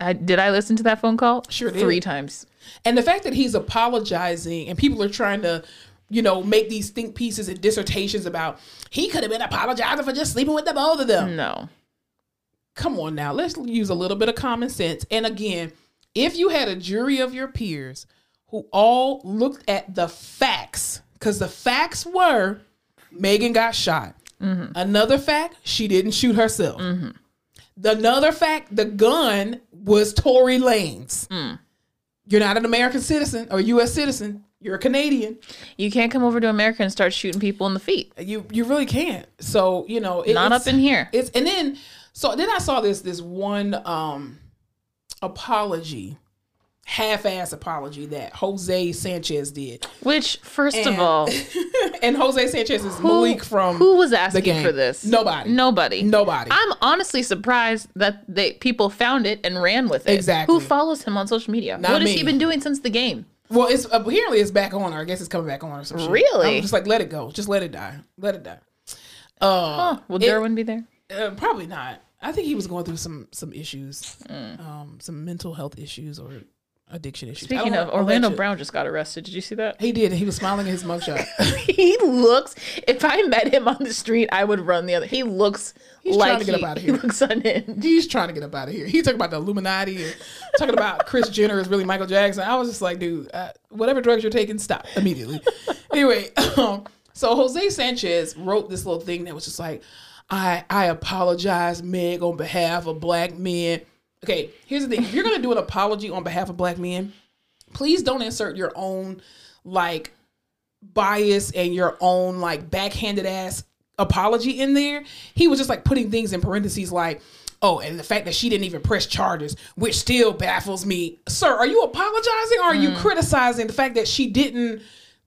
I, did I listen to that phone call? Sure did. Three times. And the fact that he's apologizing and people are trying to, you know, make these think pieces and dissertations about he could have been apologizing for just sleeping with the both of them. No. come on now, let's use a little bit of common sense. And again, if you had a jury of your peers who all looked at the facts, because the facts were Megan got shot. Mm-hmm. Another fact, she didn't shoot herself. Mm-hmm. The another fact, the gun was Tory Lane's. Mm. You're not an American citizen or U.S. citizen. You're a Canadian. You can't come over to America and start shooting people in the feet. You you really can't. So you know, it- Not it's- up in here. It's and then so then I saw this this one um apology, half-ass apology that Jose Sanchez did, Which, first And- of all, and Jose Sanchez is who, Malik from who was asking for this? Nobody. Nobody. Nobody. I'm honestly surprised that they people found it and ran with it. Exactly. Who follows him on social media? Not what has he been doing since the game? Well, it's apparently it's back on, or I guess it's coming back on, or some shit. Really? I'm just like let it go, just let it die, let it die. Uh, Will it- Derwin be there? Uh, probably not. I think he was going through some some issues, um, some mental health issues or addiction issues. Speaking of, know. I'll let Orlando Brown just got arrested. Did you see that? he did. He was smiling at his mugshot. he looks. If I met him on the street, I would run the other. He looks He's like trying to get he, up outta he here. looks unhinged. He's trying to get up out of here. He talking about the Illuminati and talking about Kris Jenner is really Michael Jackson. I was just like, dude, uh, whatever drugs you're taking, stop immediately. anyway, um, so Jose Sanchez wrote this little thing that was just like, I I apologize, Meg, on behalf of black men. Okay, here's the thing: if you're gonna do an apology on behalf of black men, please don't insert your own like bias and your own like backhanded ass apology in there. He was just like putting things in parentheses like, oh, and the fact that she didn't even press charges, which still baffles me. Sir, are you apologizing or are you mm. criticizing the fact that she didn't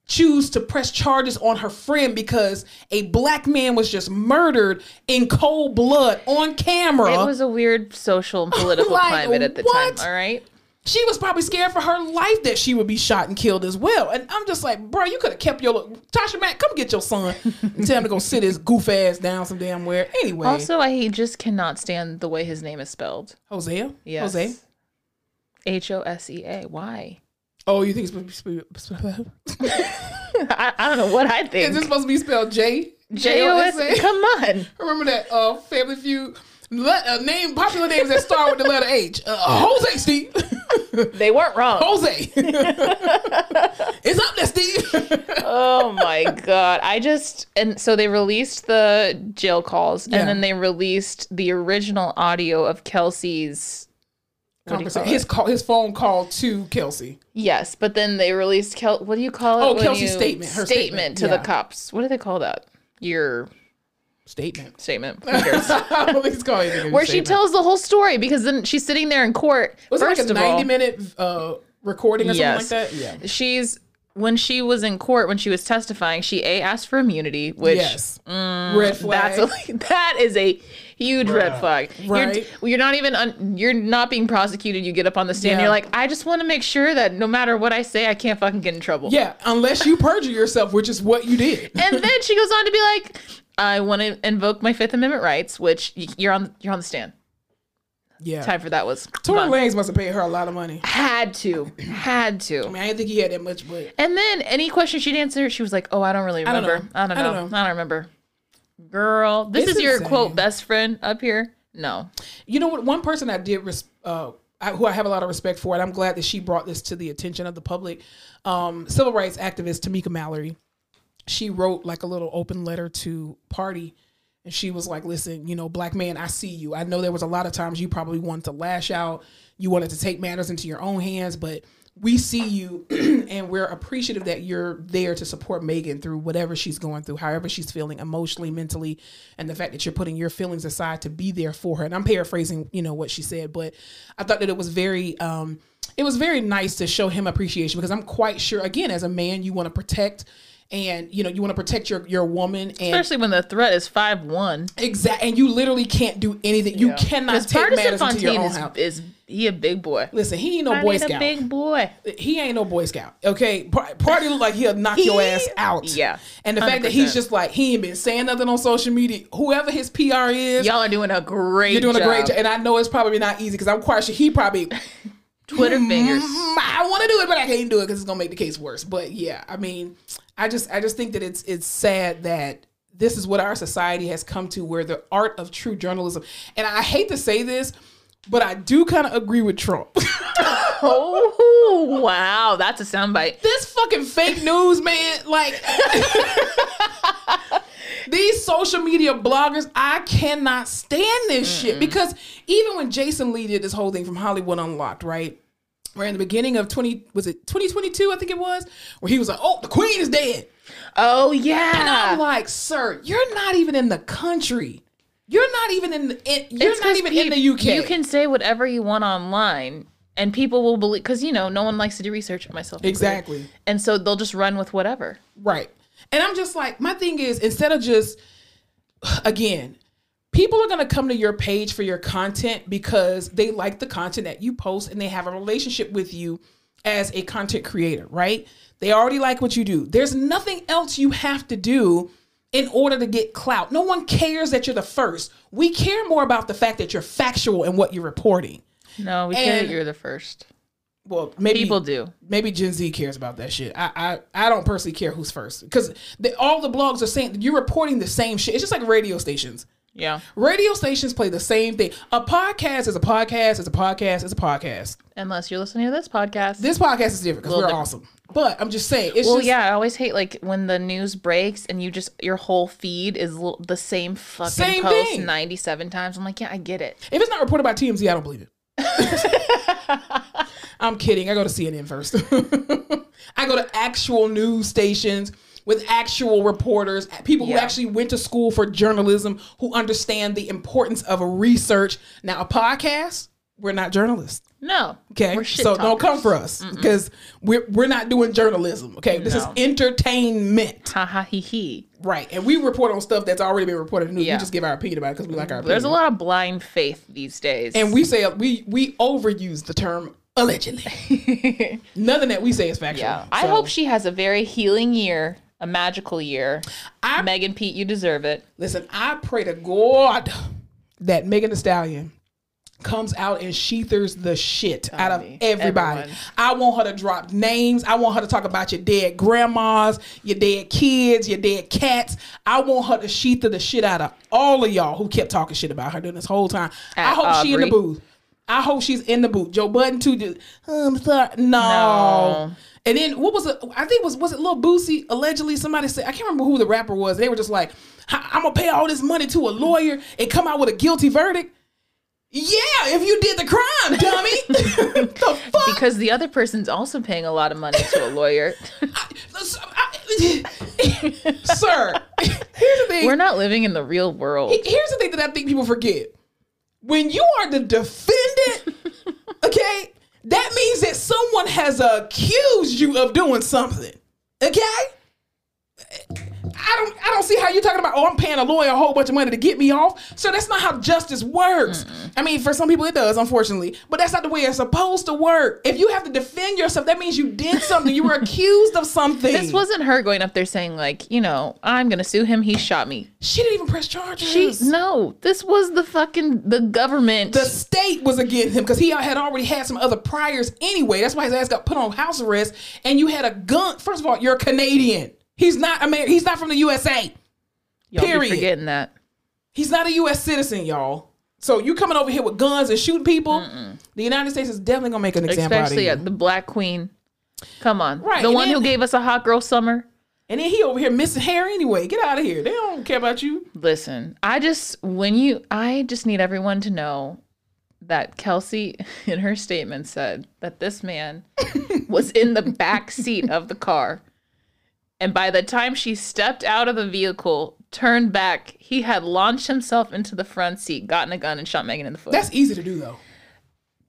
choose to press charges on her friend because a black man was just murdered in cold blood on camera? It was a weird social and political Like, climate at the what? time. All right. she was probably scared for her life that she would be shot and killed as well. And I'm just like, bro, you could have kept your Tasha Mack, come get your son and tell him to go sit his goof ass down some damn where. Anyway, Also, I just cannot stand the way his name is spelled. Hosea, Yes. Jose. H O S E A. Why? Oh, you think it's supposed to be, I, I don't know what I think. is this supposed to be spelled J J O S. J-O-S-A? Come on. Remember that uh, Family Feud le- uh, name popular names that start with the letter H. Uh, Jose Steve. They weren't wrong. Jose. it's up there, Steve. Oh my god. I just and so they released the jail calls Yeah. and then they released the original audio of Kelsey's what do you call Conversation. His call, his phone call to Kelsey. Yes, but then they released Kel what do you call it? Oh, Kelsey's you- statement, her statement, statement, to yeah. the cops. What do they call that? Your Statement. statement. Who cares? I don't think it's called anything. Where she tells the whole story because then she's sitting there in court. was it First like a of all, ninety minute uh, recording or Yes. something like that. Yeah. she's when she was in court when she was testifying, she a asked for immunity, which yes. Red flag. That's a, that is a huge red flag. Right. You're, you're not even un, you're not being prosecuted. You get up on the stand. Yeah. You're like, I just want to make sure that no matter what I say, I can't fucking get in trouble. yeah, unless you perjure yourself, which is what you did. And then she goes on to be like, I want to invoke my Fifth Amendment rights, which you're on you're on the stand. Yeah. Time for that was Tory gone. Lanez must have paid her a lot of money. had to had to. I mean, I didn't think he had that much, but And then any question she'd answer, she was like, "Oh, I don't really I don't remember. know. I don't know. I I don't don't, remember." Girl, this It's is your insane. quote best friend up here. No, you know what? One person I did, res- uh, I, who I have a lot of respect for, and I'm glad that she brought this to the attention of the public. Um, civil rights activist Tamika Mallory. She wrote like a little open letter to Pardi, and she was like, "Listen, you know, black man, I see you. I know there was a lot of times you probably wanted to lash out, you wanted to take matters into your own hands, but." We see you, and we're appreciative that you're there to support Megan through whatever she's going through, however she's feeling emotionally, mentally, and the fact that you're putting your feelings aside to be there for her. And I'm paraphrasing, you know, what she said, but I thought that it was very, um, it was very nice to show him appreciation because I'm quite sure, again, as a man, you want to protect, and you know, you want to protect your your woman, and especially when the threat is five one. exactly and you literally can't do anything. You cannot take matters into your own is, house. is he a big boy? Listen, he ain't no I Boy Scout. big boy. he ain't no Boy Scout. Okay, Par- Pardi look like he'll knock your ass out. Yeah, and the fact that he's just like he ain't been saying nothing on social media. Whoever his PR is, Y'all are doing a great. you're doing job. a great job. And I know it's probably not easy because I'm quite sure he probably Twitter fingers. Mm, I want to do it, but I can't do it because it's gonna make the case worse. But yeah, I mean, I just I just think that it's it's sad that this is what our society has come to, where the art of true journalism. And I hate to say this, but I do kind of agree with Trump. Oh wow, that's a soundbite. this fucking fake news, man. Like these social media bloggers, I cannot stand this shit because even when Jason Lee did this whole thing from Hollywood Unlocked, right? Where in the beginning of 20 was it 2022, I think it was, where he was like, Oh, the queen is dead. Oh yeah, And I'm like, sir, you're not even in the country. You're not even in the in, you're It's not even in the UK. You can say whatever you want online, and people will believe because you know no one likes to do research. Myself included. Exactly. and so they'll just run with whatever. Right. And I'm just like, my thing is, instead of just, again, people are going to come to your page for your content because they like the content that you post and they have a relationship with you as a content creator, right? They already like what you do. There's nothing else you have to do in order to get clout. No one cares that you're the first. We care more about the fact that you're factual in what you're reporting. No, we care that you're the first. Well, maybe People do. maybe Gen Z cares about that shit. I I, I don't personally care who's first because all the blogs are saying you're reporting the same shit. It's just like radio stations. Yeah. Radio stations play the same thing. A podcast is a podcast. Is a podcast. Is a podcast. Unless you're listening to this podcast. This podcast is different because we're Little awesome. But I'm just saying. It's well, just, yeah, I always hate like when the news breaks and you just your whole feed is l- the same fucking Same post thing. 97 times. I'm like, yeah, I get it. If it's not reported by TMZ, I don't believe it. I'm kidding. I go to CNN first. I go to actual news stations with actual reporters, people who actually went to school for journalism, who understand the importance of a research. Now, a podcast, we're not journalists. No. Okay, so don't come for us because we're we're not doing journalism. Okay, this is entertainment, Ha ha he he. right? And we report on stuff that's already been reported in news. Yeah. We just give our opinion about it because we like our. There's a lot of blind faith these days. and we say we we overuse the term allegedly. Nothing that we say is factual. yeah. I hope she has a very healing year, a magical year. I- Megan Pete, you deserve it. Listen, I pray to God that Megan Thee Stallion comes out and shethers the shit out of everybody. Everyone. I want her to drop names. I want her to talk about your dead grandmas, your dead kids, your dead cats. I want her to shether the shit out of all of y'all who kept talking shit about her during this whole time. I At hope she in the booth. I hope she's in the booth. Joe Budden too. Just, hmm, I'm sorry. No. No. And then what was it? I think it was was it Lil Boosie? Allegedly, somebody said I can't remember who the rapper was. They were just like, I'm gonna pay all this money to a lawyer and come out with a guilty verdict. Yeah, if you did the crime, dummy. the fuck? Because the other person's also paying a lot of money to a lawyer. Sir, here's the thing. We're not living in the real world. Here's the thing that I think people forget. When you are the defendant, okay, that means that someone has accused you of doing something. Okay? I don't I don't see how you're talking about, oh, I'm paying a lawyer a whole bunch of money to get me off. So that's not how justice works. I mean, for some people it does, unfortunately. But that's not the way it's supposed to work. If you have to defend yourself, that means you did something. You were accused of something. This wasn't her going up there saying like, you know, I'm gonna sue him. He shot me. she didn't even press charges. She no. This was the fucking the government. the state was against him because he had already had some other priors anyway. That's why his ass got put on house arrest. And you had a gun. First of all, you're a Canadian. He's not American. He's not from the USA. Y'all be period. forgetting that. He's not a U.S. citizen, y'all. So you coming over here with guns and shooting people? The United States is definitely gonna make an example Especially out of you. the Black Queen. Come on, Right, the and one who gave us a hot girl summer. and then he over here missing hair anyway. Get out of here. They don't care about you. Listen, I just when you I just need everyone to know that Kelsey in her statement said that this man was in the back seat of the car. And by the time she stepped out of the vehicle, turned back, he had launched himself into the front seat, gotten a gun, and shot Megan in the foot. That's easy to do though.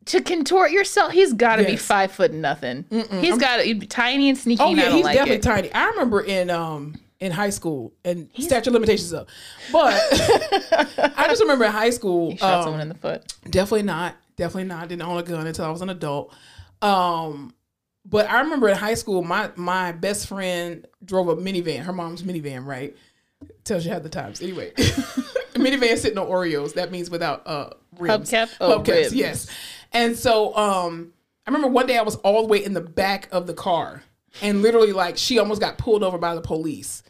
to contort yourself, he's got to be five foot nothing. He's got to be tiny and sneaky. Oh yeah, he's like definitely it. tiny. I remember in um in high school and statute limitations up, but I just remember in high school. He shot um, someone in the foot. Definitely not. Definitely not. Didn't own a gun until I was an adult. Um, but I remember in high school, my my best friend drove a minivan. Her mom's minivan, right? Tells you how the times. Anyway, a minivan sitting on Oreos. That means without uh rims. Hubcap? Oh, Hubcaps, yes. And so um, I remember one day I was all the way in the back of the car, and literally like she almost got pulled over by the police.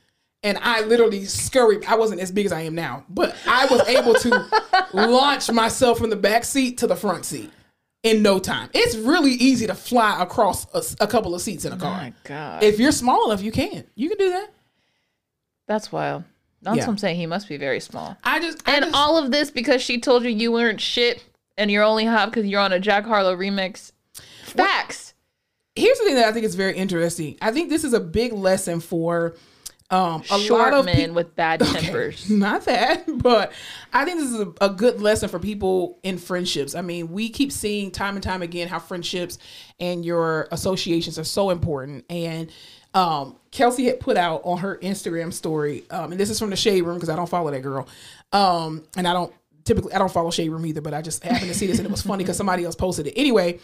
And I literally scurried. I wasn't as big as I am now, but I was able to launch myself from the back seat to the front seat in no time. It's really easy to fly across a, a couple of seats in a Oh car. my god, If you're small enough, you can. You can do that. that's wild. That's Yeah. what I'm saying. He must be very small. I just I And just- all of this because she told you you weren't shit and you're only hot because you're on a Jack Harlow remix. Facts. here's the thing that I think is very interesting. I think this is a big lesson for um, a Short lot of men people. with bad tempers. Not that, but I think this is a, a good lesson for people in friendships. I mean, we keep seeing time and time again how friendships and your associations are so important. And um, Kelsey had put out on her Instagram story, um, and this is from the Shade Room because I don't follow that girl, um, and I don't typically I don't follow Shade Room either, but I just happened to see this and it was funny because somebody else posted it. Anyway,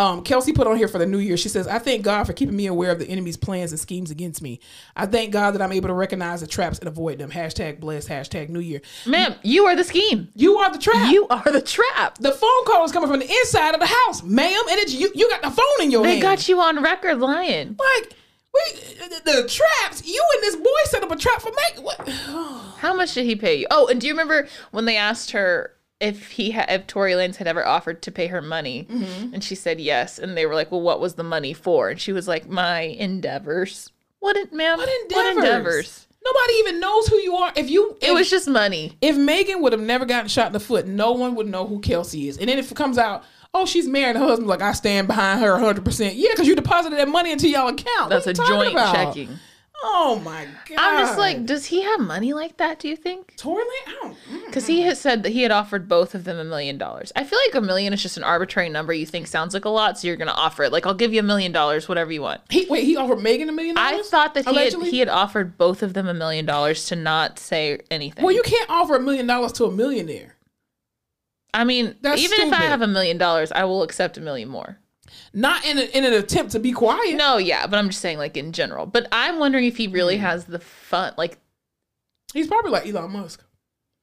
um, Kelsey put on here for the new year. She says, I thank God for keeping me aware of the enemy's plans and schemes against me. I thank God that I'm able to recognize the traps and avoid them. Hashtag blessed, hashtag new year. Ma'am, you are the scheme. You are the trap. You are the trap. the phone call is coming from the inside of the house, ma'am, and it's you. You got the phone in your They hand. got you on record lying. like we, the, the traps. You and this boy set up a trap for Megan. What? How much did he pay you? Oh, and do you remember when they asked her if he ha- if Tory Lanez had ever offered to pay her money, Mm-hmm. and she said yes, and they were like, "Well, what was the money for?" And she was like, "My endeavors." What, en- ma'am? What endeavors? endeavors? Nobody even knows who you are. If you, It was just money. if Megan would have never gotten shot in the foot, no one would know who Kelsey is. And then if it comes out, oh, she's married, her husband's like, I stand behind her 100%. Yeah, because you deposited that money into y'all account. That's What a joint about? checking. Oh my God. I'm just like, does he have money like that? Do you think? Tory Lane? I don't. mm. Because he had said that he had offered both of them a million dollars. I feel like a million is just an arbitrary number you think sounds like a lot, so you're gonna offer it. Like, I'll give you a million dollars, whatever you want. He, wait, he offered Megan a million I dollars? thought that he had, Allegedly? he had offered both of them a million dollars to not say anything. Well, you can't offer a million dollars to a millionaire. I mean, That's even if I stupid. have a million dollars, I will accept a million more. Not in, a, in an attempt to be quiet. No, yeah, but I'm just saying, like in general. But I'm wondering if he really Hmm. has the fun. Like, He's probably like Elon Musk.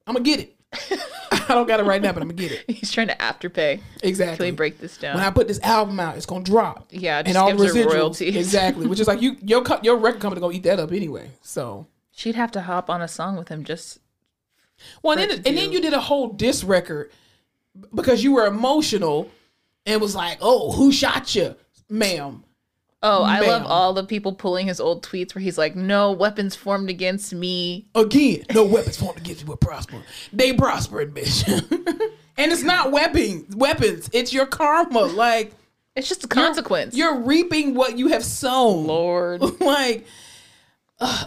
I'm going to get it. I don't got it right now, but I'm to get it. he's trying to afterpay. Can Exactly. we break this down? when I put this album out, it's gonna drop. Yeah, and all the residuals, royalties. exactly. Which is like you, your your record company gonna eat that up anyway. So, She'd have to hop on a song with him just. well, and then, and then you did a whole diss record because you were emotional and was like, "Oh, who shot you, ma'am?" Oh, I love all the people pulling his old tweets where he's like, "No weapons formed against me." Again, no weapons formed against you will prosper. They prospered, bitch. and it's not weapon weapons. It's your karma. Like It's just a consequence. you're reaping what you have sown. Lord. like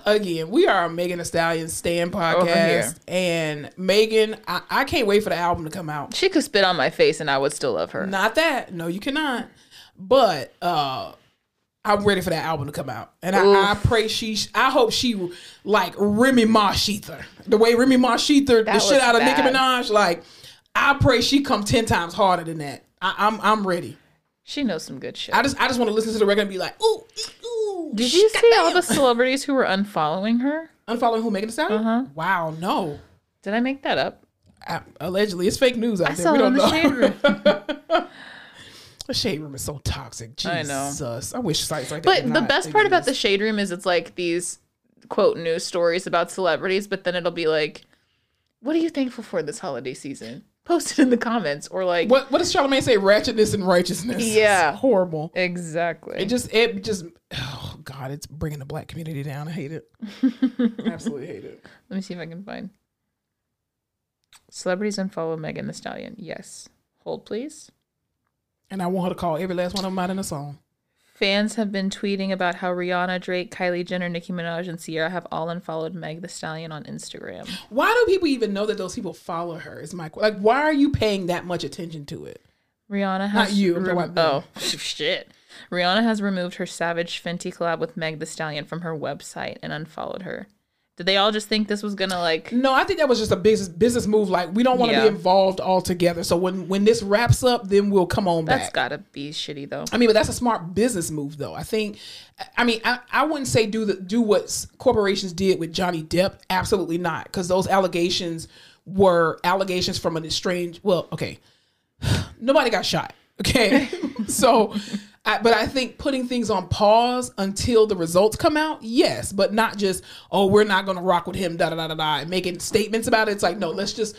again, we are a Megan Thee Stallion Stan here. podcast, and Megan, I, I can't wait for the album to come out. She could spit on my face and I would still love her. Not that, no, you cannot. But uh I'm ready for that album to come out, and I, I pray she. I hope she like Remy Ma Shether, the way Remy Ma Shether the shit out of Nicki bad. Minaj. Like, I pray she come ten times harder than that. I, I'm I'm ready. She knows some good shit. I just I just want to listen to the record and be like, ooh, ooh. Did you see all the celebrities who were unfollowing her? unfollowing who Megan Thee Stallion? Uh-huh. Wow, no. Did I make that up? I, allegedly, it's fake news out I there. saw We it in don't the know. shade room. the shade room is so toxic. Jesus. I know. I wish sites like that. But the best part about the shade room is it's like these quote news stories about celebrities, but then it'll be like, "What are you thankful for this holiday season?" Post it in the comments or like, what what does Charlamagne say? Ratchetness and righteousness. Yeah. It's horrible. exactly? It just it just oh god, it's bringing the black community down. I hate it. Absolutely hate it. Let me see if I can find celebrities unfollow Megan Thee Stallion. Yes, hold please. And I want her to call every last one of them out in a song. Fans have been tweeting about how Rihanna, Drake, Kylie Jenner, Nicki Minaj, and Ciara have all unfollowed Meg Thee Stallion on Instagram. Why do people even know that those people follow her? Is my like why are you paying that much attention to it? Rihanna has Not you, rem- oh shit. Rihanna has removed her Savage Fenty collab with Meg Thee Stallion from her website and unfollowed her. Did they all just think this was gonna like? No, I think that was just a business business move. Like we don't want to Yeah. be involved all together. So when when this wraps up, then we'll come on That's back. That's gotta be shitty though. I mean, but that's a smart business move, though. I think. I mean, I, I wouldn't say do the do what corporations did with Johnny Depp. Absolutely not, because those allegations were allegations from an estranged. Well, okay, nobody got shot. Okay, so. I, but I think putting things on pause until the results come out, yes, but not just oh we're not going to rock with him, da da da da da, and making statements about it. It's like no, let's just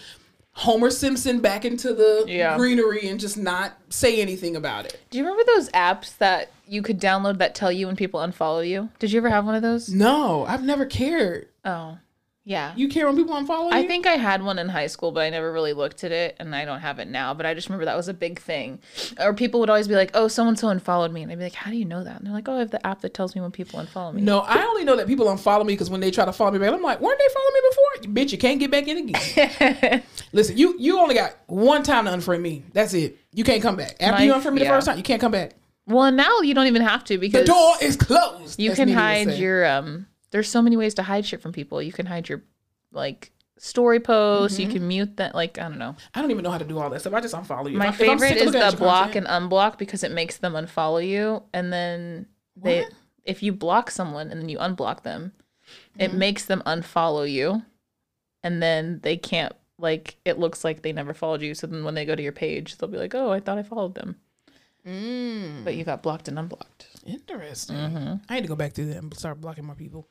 Homer Simpson back into the Yeah. greenery and just not say anything about it. Do you remember those apps that you could download that tell you when people unfollow you? Did you ever have one of those? No, I've never cared. Oh, yeah. You care when people unfollow you? I think I had one in high school, but I never really looked at it, and I don't have it now. But I just remember that was a big thing. Or people would always be like, "Oh, someone so unfollowed me," and I'd be like, "How do you know that?" And they're like, "Oh, I have the app that tells me when people unfollow me." No, I only know that people unfollow me because when they try to follow me back, I'm like, weren't they following me before? Bitch, you can't get back in again. Listen, you you only got one time to unfriend me. That's it. You can't come back. After My- you unfriend me the first time, you can't come back. Well, now you don't even have to because The door is closed. you as can hide your um. There's so many ways to hide shit from people. You can hide your like story posts. Mm-hmm. You can mute that. Like I don't know. I don't even know how to do all that stuff. I just unfollow you. My If I- if I'm sick favorite is the block content- and unblock because it makes them unfollow you, and then they What? if you block someone and then you unblock them, Mm-hmm. it makes them unfollow you, and then they can't like it looks like they never followed you. So then when they go to your page, they'll be like, "Oh, I thought I followed them," Mm. but you got blocked and unblocked. Interesting. I need to go back through that and start blocking more people.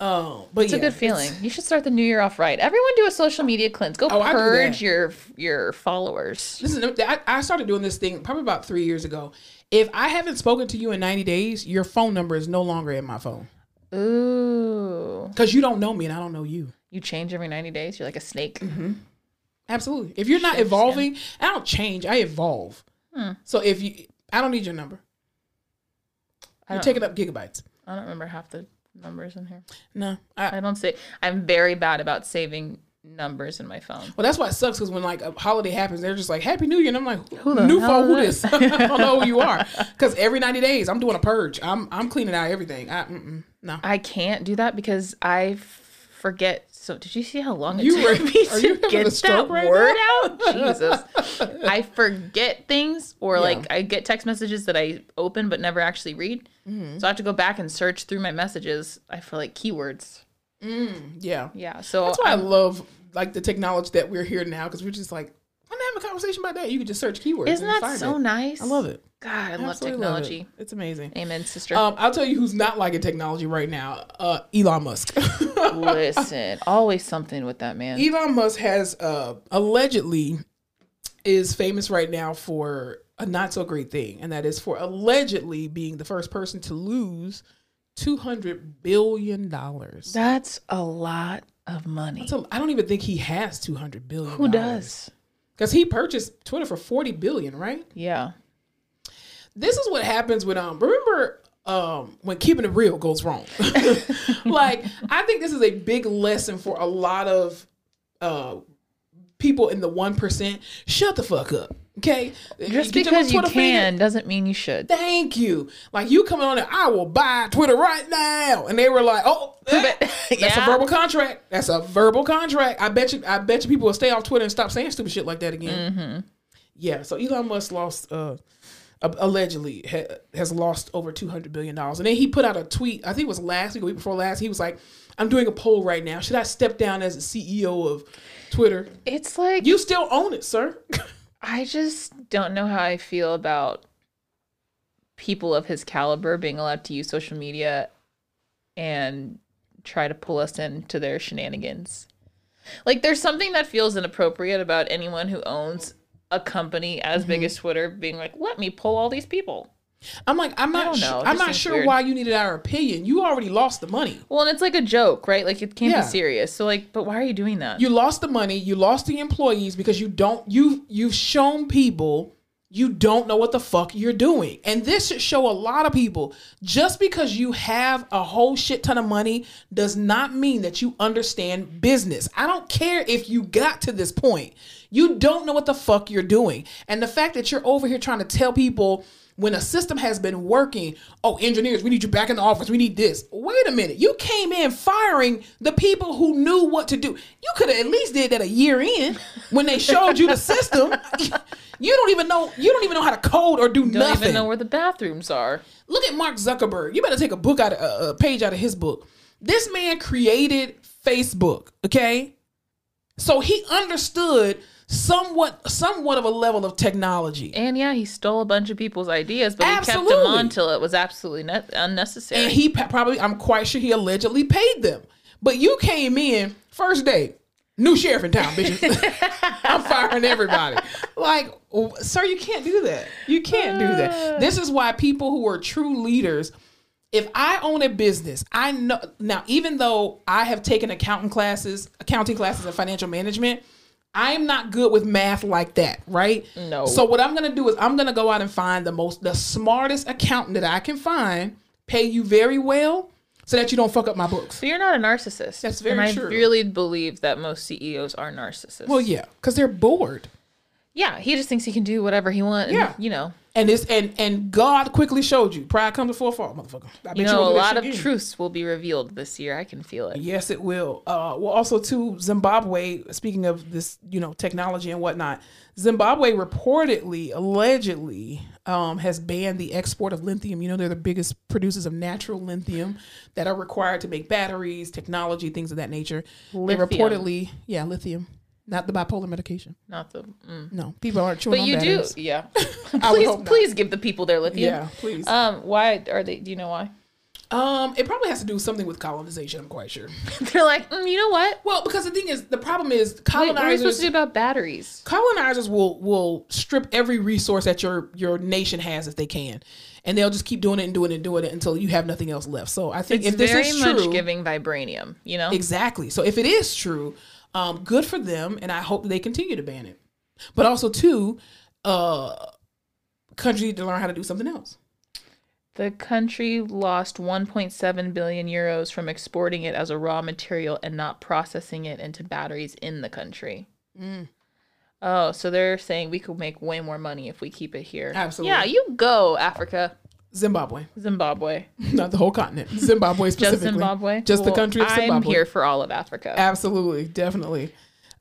Um, but It's yeah, a good feeling. You should start the new year off right. Everyone do a social media cleanse. Go Oh, purge your your followers. Listen, I, I started doing this thing probably about three years ago. If I haven't spoken to you in 90 days, your phone number is no longer in my phone Ooh, because you don't know me and I don't know you. you change every ninety days. You're like a snake. Mm-hmm. Absolutely. If you're not evolving, I don't change. I evolve. Hmm. So if you, I don't need your number. You're taking up gigabytes. I don't remember half the numbers in here. No, I, I don't say. I'm very bad about saving numbers in my phone. well, that's why it sucks because when like a holiday happens, they're just like Happy New Year, and I'm like, who the new phone? Who is this? I don't know who you are. Because every 90 days, I'm doing a purge. I'm I'm cleaning out everything. I, no. I can't do that because I forget. So did you see how long it You took were- me to get that right word now? out? Jesus, I forget things, or like I get text messages that I open but never actually read. Mm-hmm. So I have to go back and search through my messages. I feel like keywords. Yeah. Yeah. So That's why I I'm- love like the technology that we're here now because we're just like, I'm having a conversation about that. You can just search keywords. isn't that so it. nice? I love it. God, I love Absolutely love it. technology. It's amazing. Amen, sister. Um, I'll tell you who's not liking technology right now. Uh, Elon Musk. Listen, always something with that man. Elon Musk has uh, allegedly is famous right now for a not so great thing, and that is for allegedly being the first person to lose two hundred billion dollars. That's a lot of money. I don't even think he has two hundred billion. Who does? Because he purchased Twitter for forty billion, right? Yeah. This is what happens when um remember um when keeping it real goes wrong. like I think this is a big lesson for a lot of uh people in the one percent. Shut the fuck up. Okay? Just Get because you can doesn't mean you should. Thank you. Like you coming on there, I will buy Twitter right now. And they were like, Oh, eh, that's a verbal contract. That's a verbal contract. I bet you I bet you people will stay off Twitter and stop saying stupid shit like that again. Mm-hmm. Yeah, so Elon Musk lost uh allegedly ha- has lost over 200 billion dollars. And then he put out a tweet, I think it was last week or week before last. He was like, "I'm doing a poll right now. Should I step down as the CEO of Twitter?" It's like You still own it, sir. I just don't know how I feel about people of his caliber being allowed to use social media and try to pull us into their shenanigans. Like there's something that feels inappropriate about anyone who owns a company as big as mm-hmm. Twitter being like, "Let me pull all these people." I'm like, I'm not know. I'm not sure weird. why you needed our opinion. You already lost the money. Well, and it's like a joke, right? Like it can't Yeah. be serious. So like, but why are you doing that? You lost the money, you lost the employees because you don't you you've shown people you don't know what the fuck you're doing. And this should show a lot of people just because you have a whole shit ton of money does not mean that you understand business. I don't care if you got to this point. You don't know what the fuck you're doing. And the fact that you're over here trying to tell people when a system has been working, oh, engineers, we need you back in the office. We need this. Wait a minute. You came in firing the people who knew what to do. You could have at least did that a year in when they showed you the system. You don't even know. You don't even know how to code or do nothing. You don't even know where the bathrooms are. Look at Mark Zuckerberg. You better take a book out of a, a page out of his book. This man created Facebook. Okay, so he understood somewhat somewhat of a level of technology. And yeah, he stole a bunch of people's ideas, but he kept them on till it was absolutely ne- unnecessary. and he probably i'm quite sure he allegedly paid them. But you came in first day new sheriff in town bitches i'm firing everybody. Like sir you can't do that. You can't do that. Uh. This is why people who are true leaders if i own a business i know now even though i have taken accounting classes accounting classes and financial management I'm not good with math like that, right? No. So what I'm gonna do is I'm gonna go out and find the most, the smartest accountant that I can find, pay you very well, so that you don't fuck up my books. So you're not a narcissist. That's very and true. I really believe that most CEOs are narcissists. Well, yeah, because they're bored, yeah, he just thinks he can do whatever he wants. Yeah. you know, and it's and and God quickly showed you pride comes before fall, motherfucker. I you know, won't a lot of again. truths will be revealed this year. I can feel it. Yes, it will. Uh, well, also to Zimbabwe. Speaking of this, you know, technology and whatnot, Zimbabwe reportedly, allegedly, um, has banned the export of lithium. You know, they're the biggest producers of natural lithium that are required to make batteries, technology, things of that nature. They reportedly, yeah, lithium, not the bipolar medication. Not the. Mm. No, people aren't chewing But you do, yeah. Please, please give the people their lithium. Yeah, please. Um, why are they? Do you know why? Um, it probably has to do with something with colonization. I'm quite sure. They're like, mm, you know what? Well, because the thing is, the problem is Wait, what are we supposed colonizers. to do about batteries? colonizers will will strip every resource that your your nation has if they can, and they'll just keep doing it and doing it and doing it until you have nothing else left. So I think It's if this very is much true, giving vibranium. You know, exactly. So if it is true, um, good for them, and I hope they continue to ban it. But also too, uh, need to learn how to do something else. The country lost 1.7 billion euros from exporting it as a raw material and not processing it into batteries in the country. Mm. Oh, so they're saying we could make way more money if we keep it here. Absolutely. Yeah, you go, Africa, Zimbabwe, Zimbabwe, not the whole continent. Zimbabwe specifically. just. Zimbabwe, Just the country of Zimbabwe. I'm here for all of Africa. Absolutely, definitely.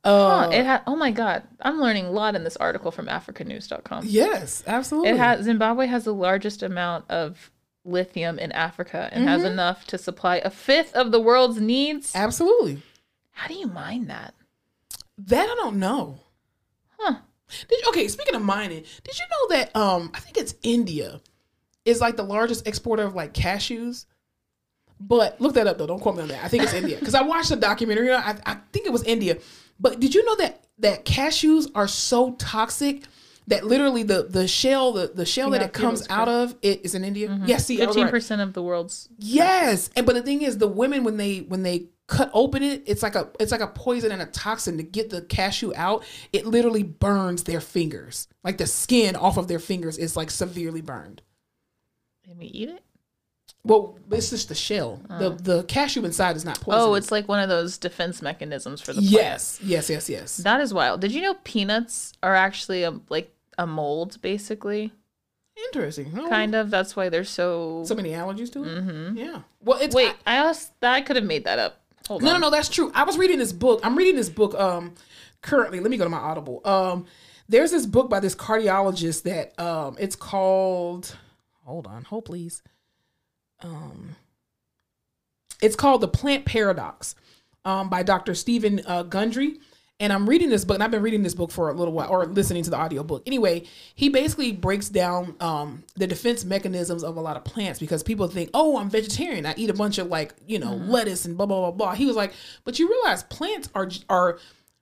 Huh, it ha- oh my god, I'm learning a lot in this article from AfricaNews.com. Yes, absolutely. It has Zimbabwe has the largest amount of lithium in Africa and has Mm-hmm. enough to supply a fifth of the world's needs. absolutely. How do you mine that? That I don't know. Huh. Did okay, speaking of mining, did you know that um I think it's India is like the largest exporter of like cashews? But look that up though. Don't quote me on that. I think it's India because I watched a documentary. I, I think it was India. But did you know that that cashews are so toxic that literally the the shell the, the shell that it comes Felix out of it is in India? Mm-hmm. Yes, see, I was Fifteen right. percent of the world's Yes, and but the thing is, the women when they when they cut open it, it's like a it's like a poison and a toxin to get the cashew out. It literally burns their fingers, like the skin off of their fingers is like severely burned. Can we eat it? Well, it's just the shell. The the cashew inside is not poisonous. Oh, it's like one of those defense mechanisms for the plant. yes, yes, yes, yes. That is wild. Did you know peanuts are actually a, like a mold, basically? Interesting. No, Kind of. That's why they're so. So many allergies to it. Mm-hmm. Yeah. Well, it's Wait, I also I could have made that up. Hold No, on. no, no, that's true. I was reading this book. I'm reading this book um currently. Let me go to my Audible. Um there's this book by this cardiologist that um it's called Hold on, hold please. Um it's called The Plant Paradox um by Dr. Stephen uh, Gundry. And I'm reading this book, and I've been reading this book for a little while, or listening to the audiobook. Anyway, he basically breaks down um, the defense mechanisms of a lot of plants because people think, oh, I'm vegetarian. I eat a bunch of like, you know, lettuce and blah, blah, blah, blah. He was like, but you realize plants are, are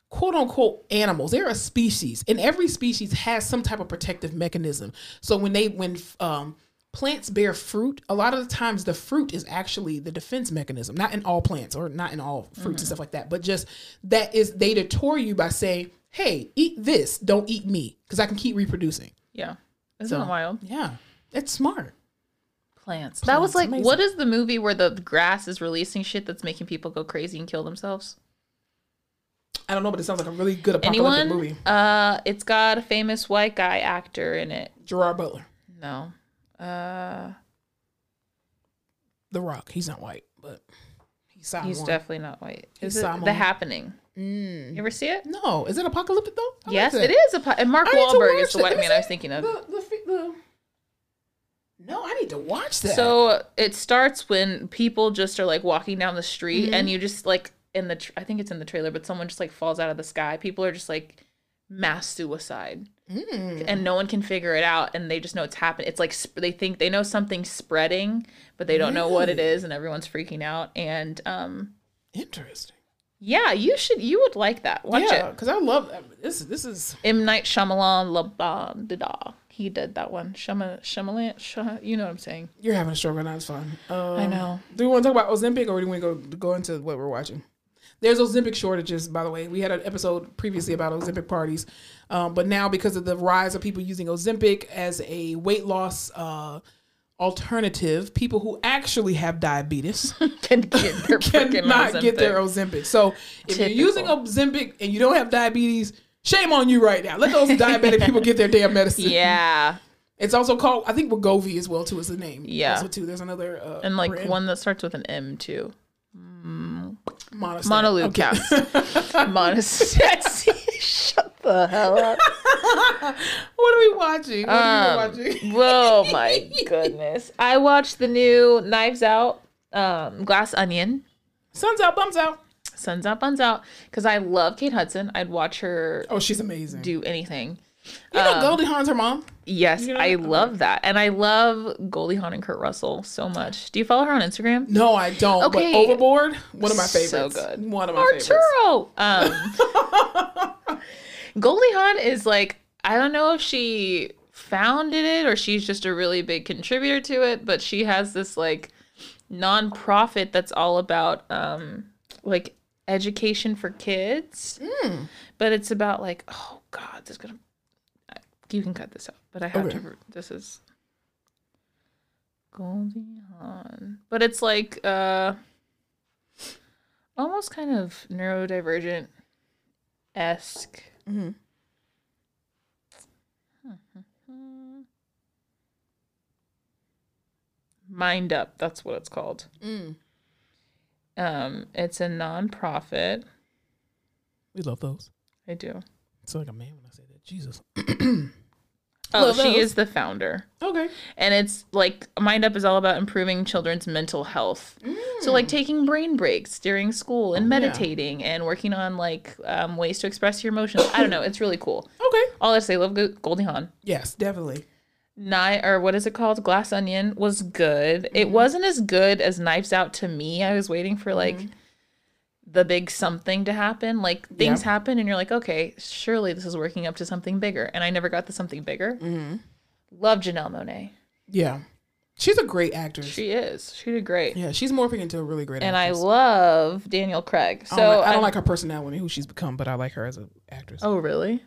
quote unquote animals. They're a species, and every species has some type of protective mechanism. So when they, when, um, plants bear fruit, a lot of the times the fruit is actually the defense mechanism. Not in all plants or not in all fruits and stuff like that, but just that is they deter you by saying, "Hey, eat this, don't eat me, because I can keep reproducing." Yeah. Isn't that wild? Yeah, it's smart. Plants. That was like, what is the movie where the grass is releasing shit that's making people go crazy and kill themselves? I don't know, but it sounds like a really good apocalyptic Anyone? movie. Uh, it's got a famous white guy actor in it. Gerard Butler, No. Uh, The Rock. He's not white, but he's Samoan. he's definitely not white. Is it Samoan. The Happening? You ever see it? No, is it apocalyptic though? I like yes, that. it is. A, po- and Mark I need to Wahlberg watch is the that. white Let me man I was see. thinking of. The, the, fi- the... No, I need to watch that. So it starts when people just are like walking down the street, Mm-hmm. and you just like in the tr- I think it's in the trailer, but someone just like falls out of the sky. People are just like mass suicide, Mm. and no one can figure it out, and they just know it's happening. It's like sp- they think they know something's spreading, but they don't know what it is, and everyone's freaking out. And um, interesting. yeah, you should you would like that. Watch yeah, it. because I love this. This is M Night Shyamalan, la da da da. He did that one. Shama Shyamalan, Sha- you know what I'm saying? you're having a stroke, and that's fine. Um, I know. Do we want to talk about Ozempic, or do we want to go go into what we're watching? There's Ozempic shortages, by the way. We had an episode previously about Ozempic parties, um, but now because of the rise of people using Ozempic as a weight loss uh, alternative, people who actually have diabetes Can get their cannot get their Ozempic. So if you're using Typical. Ozempic and you don't have diabetes, shame on you right now. Let those diabetic people get their damn medicine. Yeah. It's also called, I think, Wegovy as well too is the name. Yeah. Also too, there's another uh, And like brand. one that starts with an M too. Monistat. Monolube Okay. counts. Shut the hell up. What are we watching? What are Um, we watching? oh my goodness. I watched the new Knives Out, um, Glass Onion. Suns out, bums out. Suns out, buns out. Because I love Kate Hudson. I'd watch her Oh, she's amazing. do anything. You know Goldie Hawn's her mom. Yes, know I love that. And I love Goldie Hawn and Kurt Russell so much. Do you follow her on Instagram? No, I don't. Okay. But Overboard, one of my favorites. So good. One of my favorites. Arturo. Um, Goldie Hawn is like I don't know if she founded it or she's just a really big contributor to it, but she has this like nonprofit that's all about um like education for kids. Hmm. But it's about like oh god, this is gonna you can cut this out, but I have Okay. to. This is Goldie Hawn, but it's like uh almost kind of neurodivergent esque. Mm-hmm. Mind Up, that's what it's called. Mm. Um, it's a nonprofit. We love those. I do. It's like a man when I say that. Jesus. Oh, Love she those. is the founder. Okay. and it's like mind up is all about improving children's mental health so like mm. taking brain breaks during school and oh, meditating and working on like um, ways to express your emotions i don't know it's really cool Okay. all i say love goldie hawn Yes, definitely. Ni- or what is it called glass onion was good it mm-hmm. wasn't as good as knives out to me i was waiting for like mm-hmm. The big something to happen. Like things happen, and you're like, okay, surely this is working up to something bigger. And I never got the something bigger. Mm-hmm. Love Janelle Monáe. Yeah, she's a great actress. She is. She did great. yeah, she's morphing into a really great. And I love Daniel Craig. So I don't, like, I don't like her personality, who she's become, but I like her as an actress. Oh, really?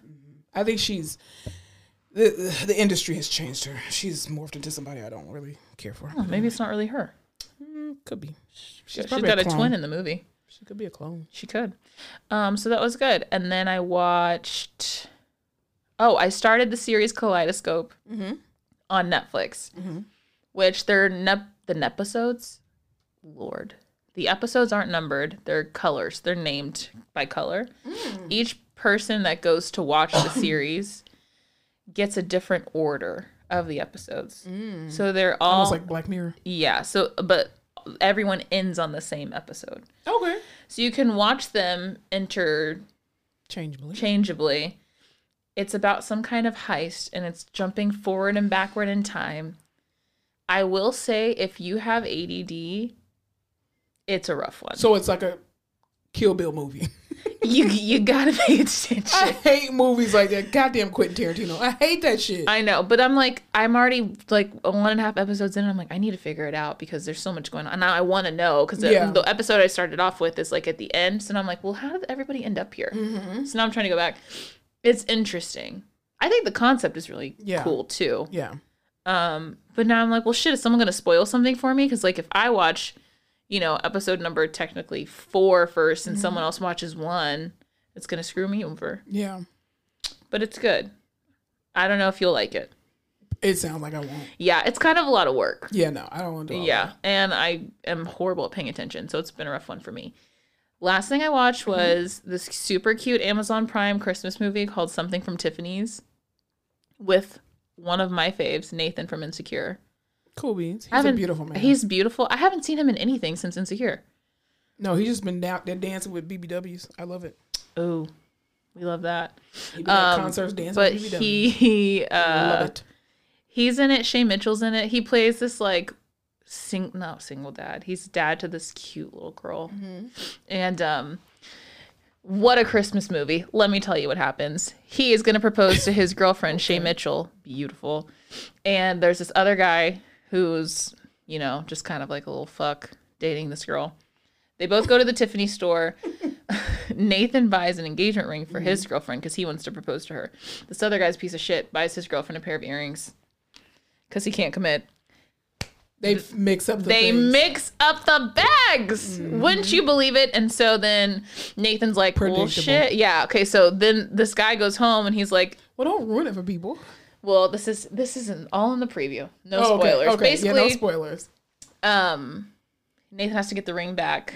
I think she's the, the industry has changed her. She's morphed into somebody I don't really care for. Oh, maybe it's not really her. Could be. She's, She's got a, clone. twin in the movie. She could be a clone. She could. Um, so that was good. And then I watched. Oh, I started the series Kaleidoscope mm-hmm. on Netflix, mm-hmm. which they're nep- the nepisodes. Lord, the episodes aren't numbered; they're colors. They're named by color. Mm. Each person that goes to watch the series gets a different order of the episodes. Mm. So they're all Almost like Black Mirror. yeah. So, but everyone ends on the same episode. Okay. So you can watch them interchangeably. Changeably. It's about some kind of heist and it's jumping forward and backward in time. I will say if you have ADD, it's a rough one. So it's like a Kill Bill movie. you you got to pay attention. I hate movies like that. Goddamn Quentin Tarantino. I hate that shit. I know, but I'm like, I'm already like one and a half episodes in. And I'm like, I need to figure it out because there's so much going on. And now I want to know because the, Yeah. the episode I started off with is like at the end. So I'm like, well, how did everybody end up here? Mm-hmm. So now I'm trying to go back. It's interesting. I think the concept is really Yeah. cool too. yeah. Um, but now I'm like, well, shit, is someone gonna spoil something for me? Because like, if I watch, you know, episode number technically four first, and mm-hmm. someone else watches one, it's gonna screw me over. Yeah. But it's good. I don't know if you'll like it. It sounds like I won't. Yeah, it's kind of a lot of work. Yeah, no, I don't want to do Yeah, and I am horrible at paying attention, so it's been a rough one for me. Last thing I watched mm-hmm. was this super cute Amazon Prime Christmas movie called Something from Tiffany's with one of my faves, Nathan from Insecure. Cool beans. He's a beautiful man. He's beautiful. I haven't seen him in anything since Insecure. no, he's just been out there dancing with BBWs. I love it. Oh, we love that. He Um, concerts dancing But with BBWs. he, he love uh, it. he's in it. Shay Mitchell's in it. He plays this like sing not single dad. He's dad to this cute little girl. And um what a Christmas movie. Let me tell you what happens. He is going to propose to his girlfriend Shay Mitchell, beautiful. And there's this other guy who's, you know, just kind of like a little fuck dating this girl. They both go to the Tiffany store. Nathan buys an engagement ring for his mm-hmm. girlfriend because he wants to propose to her. This other guy's piece of shit buys his girlfriend a pair of earrings because he can't commit. They mix up the They things. mix up the bags. Mm-hmm. Wouldn't you believe it? And so then Nathan's like, well, shit. Yeah. Okay. So then this guy goes home and he's like, well, don't ruin it for people. Well, this is this isn't all in the preview. No Oh, okay, spoilers. Okay. Basically, yeah, no spoilers. um, Nathan has to get the ring back.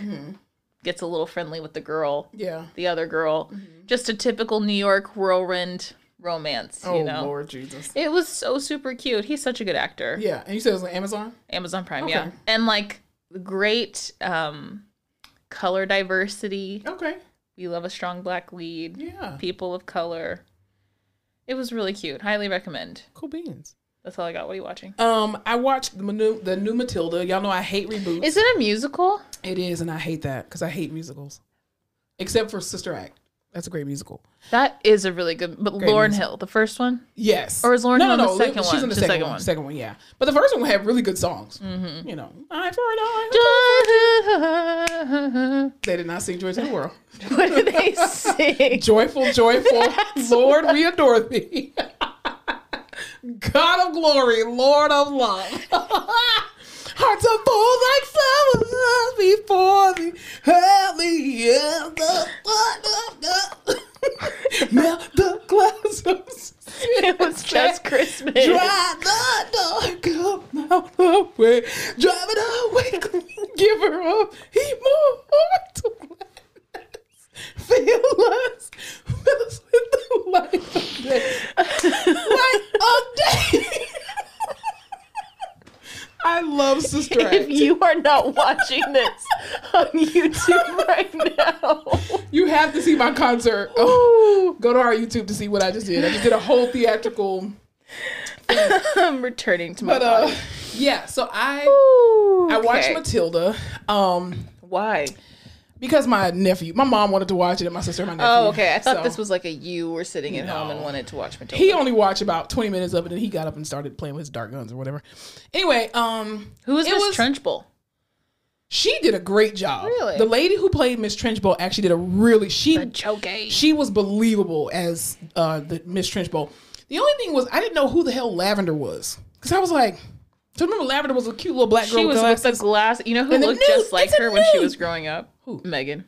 Gets a little friendly with the girl, Yeah. the other girl. Just a typical New York whirlwind romance. Oh you know. Lord Jesus. It was so super cute. He's such a good actor. Yeah, and you said it was on Amazon. Amazon Prime, Okay. yeah. And like great um color diversity. Okay. We love a strong black lead. Yeah. People of color. It was really cute. Highly recommend. Cool beans. That's all I got. What are you watching? Um, I watched the new the new Matilda. Y'all know I hate reboots. Is it a musical? it is, and I hate that because I hate musicals, except for Sister Act. That's a great musical. That is a really good but Great Lauryn music. Hill, the first one? Yes. Or is Lauryn no, Hill no, no. the second She's one? in the, The second, second one. one. Second one, yeah. But the first one had really good songs. Mm-hmm. You know, I for it They did not sing Joy to the World. what did they sing? Joyful, joyful, Lord, we adore thee. God of glory, Lord of love. Hearts are full like flowers before thee. Help me in the blood of Melt the clouds it was just Christmas. Dry the dark out the way. Drive it away. Give her up. Immortal gladness. Fill us. Fill us with the light of day. Light of day. I love Sister If you are not watching this on YouTube right now, You have to see my concert. Oh, go to our YouTube to see what I just did. I just did a whole theatrical. I'm returning to my But uh, yeah. So I I watched Matilda. Um, Why? Because my nephew, my mom wanted to watch it, and my sister and my nephew. Oh, okay. I thought So, this was like a you were sitting at home and wanted to watch Matilda. He only watched about twenty minutes of it, and he got up and started playing with his dart guns or whatever. Anyway, um, Who was Miss Trunchbull? she did a great job. Really? the lady who played Miss Trunchbull actually did a really she Chokey. she was believable as uh the Miss Trunchbull. The only thing was I didn't know who the hell Lavender was because I was like, so remember Lavender was a cute little black girl She with was with glasses. the glass. You know who looked nude. just like her when she was growing up? Who? Megan.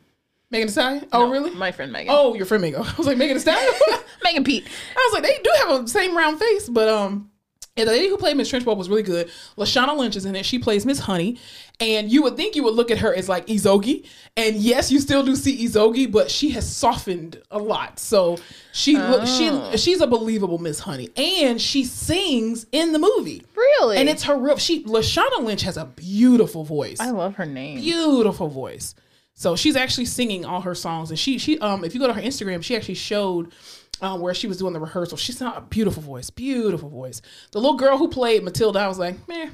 Megan Thee Stallion. Oh really? My friend Megan. Oh, your friend Megan. I was like Megan Thee Stallion. Megan Pete. I was like, they do have a same round face, but um, yeah, the lady who played Miss Trunchbull was really good. Lashana Lynch is in it. She plays Miss Honey, and you would think you would look at her as like Izogie, and yes, you still do see Izogie, but she has softened a lot. So she look Oh. she she's a believable Miss Honey, and she sings in the movie, Really? and it's her real. She Lashana Lynch has a beautiful voice I love her name. beautiful voice. So she's actually singing all her songs, and she she um if you go to her Instagram, she actually showed um where she was doing the rehearsal. She's got a beautiful voice, beautiful voice. The little girl who played Matilda, I was like, man,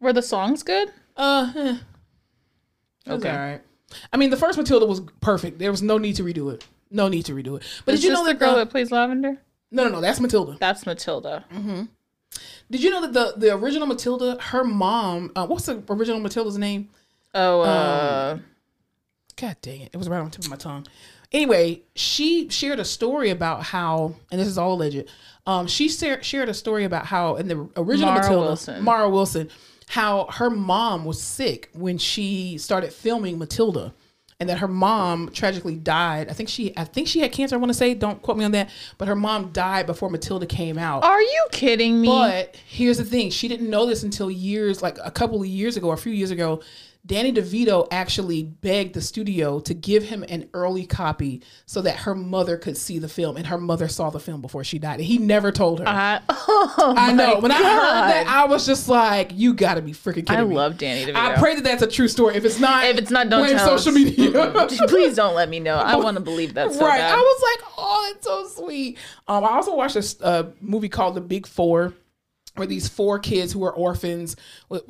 Were the songs good? uh, eh. Okay. all right. I mean, the first Matilda was perfect. There was no need to redo it. No need to redo it. But Is did you know the that girl the, that plays Lavender? no no no that's Matilda. That's Matilda. Did you know that the the original Matilda, her mom, uh, what's the original Matilda's name? Oh, uh, God dang it. It was right on the tip of my tongue. Anyway, she shared a story about how, and this is all alleged. Um, she shared a story about how in the original Mara Matilda, Wilson. Mara Wilson, how her mom was sick when she started filming Matilda, and that her mom tragically died. I think she, I think she had cancer. I want to say, don't quote me on that, but her mom died before Matilda came out. are you kidding me? But here's the thing: she didn't know this until years, like a couple of years ago, or a few years ago. Danny DeVito actually begged the studio to give him an early copy so that her mother could see the film, and her mother saw the film before she died. And he never told her. I, oh I know. When I heard that, I was just like, "You got to be freaking kidding I me!" love Danny DeVito. I pray that that's a true story. If it's not, If it's not, don't blame tell social us. media. Please don't let me know. I want to believe that so right. bad. I was like, oh, it's so sweet. Um, I also watched this uh, movie called The Big Four, where these four kids who are orphans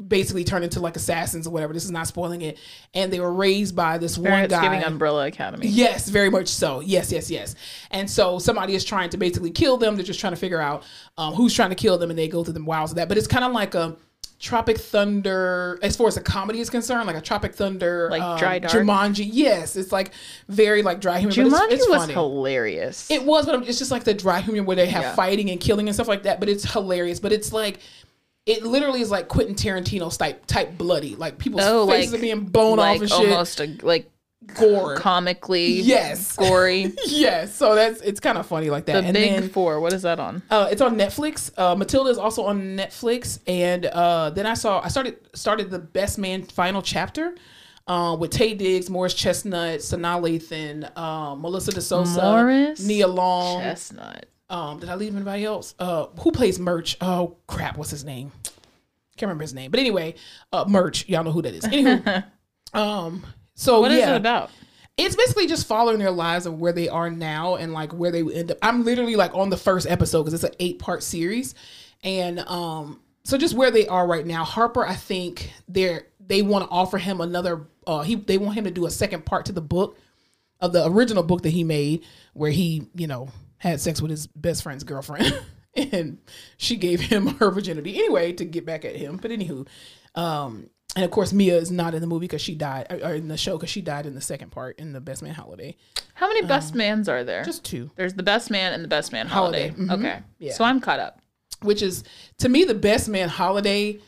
basically turn into like assassins or whatever. This is not spoiling it, and they were raised by this one Parents guy. giving Umbrella Academy. Yes, very much so. Yes, yes, yes. And so somebody is trying to basically kill them. They're just trying to figure out um, who's trying to kill them, and they go through the wilds of that. But it's kind of like a Tropic Thunder, as far as the comedy is concerned, like a Tropic Thunder, Like um, Dry Dark? Jumanji. Yes, it's like very like dry humor. Jumanji but it's, it's was funny. hilarious. It was, but it's just like the dry humor where they have Yeah. fighting and killing and stuff like that. But it's hilarious. But it's like. It literally is like Quentin Tarantino type type bloody, like people's oh, faces like are being blown like off and shit. almost a, like Gore. comically Yes. gory. yes, so that's it's kind of funny like that. The and Big then Four. What is that on? uh, it's on Netflix. Uh, Matilda is also on Netflix, and uh, then I saw I started started the Best Man final chapter. Uh, with Taye Diggs, Morris Chestnut, Sanaa Lathan, um, Melissa De Sousa, Morris Nia Long. Chestnut. Um, did I leave anybody else? Uh, who plays Murch? Oh crap, what's his name? Can't remember his name. But anyway, uh, Murch. Y'all know who that is. Anywho, um, so What is yeah, it about? it's basically just following their lives of where they are now and like where they would end up. I'm literally like on the first episode because it's an eight part series, and um, so just where they are right now. Harper, I think they're they want to offer him another. Uh, he they want him to do a second part to the book of the original book that he made, where he you know had sex with his best friend's girlfriend, and she gave him her virginity anyway to get back at him. But anywho, um, and of course Mia is not in the movie because she died, or in the show because she died in the second part in the Best Man Holiday. How many best mans are there? Um, Just two, There's the best man and the best man holiday. Holiday, mhm. Okay. Yeah. So I'm caught up. which is to me the Best Man Holiday.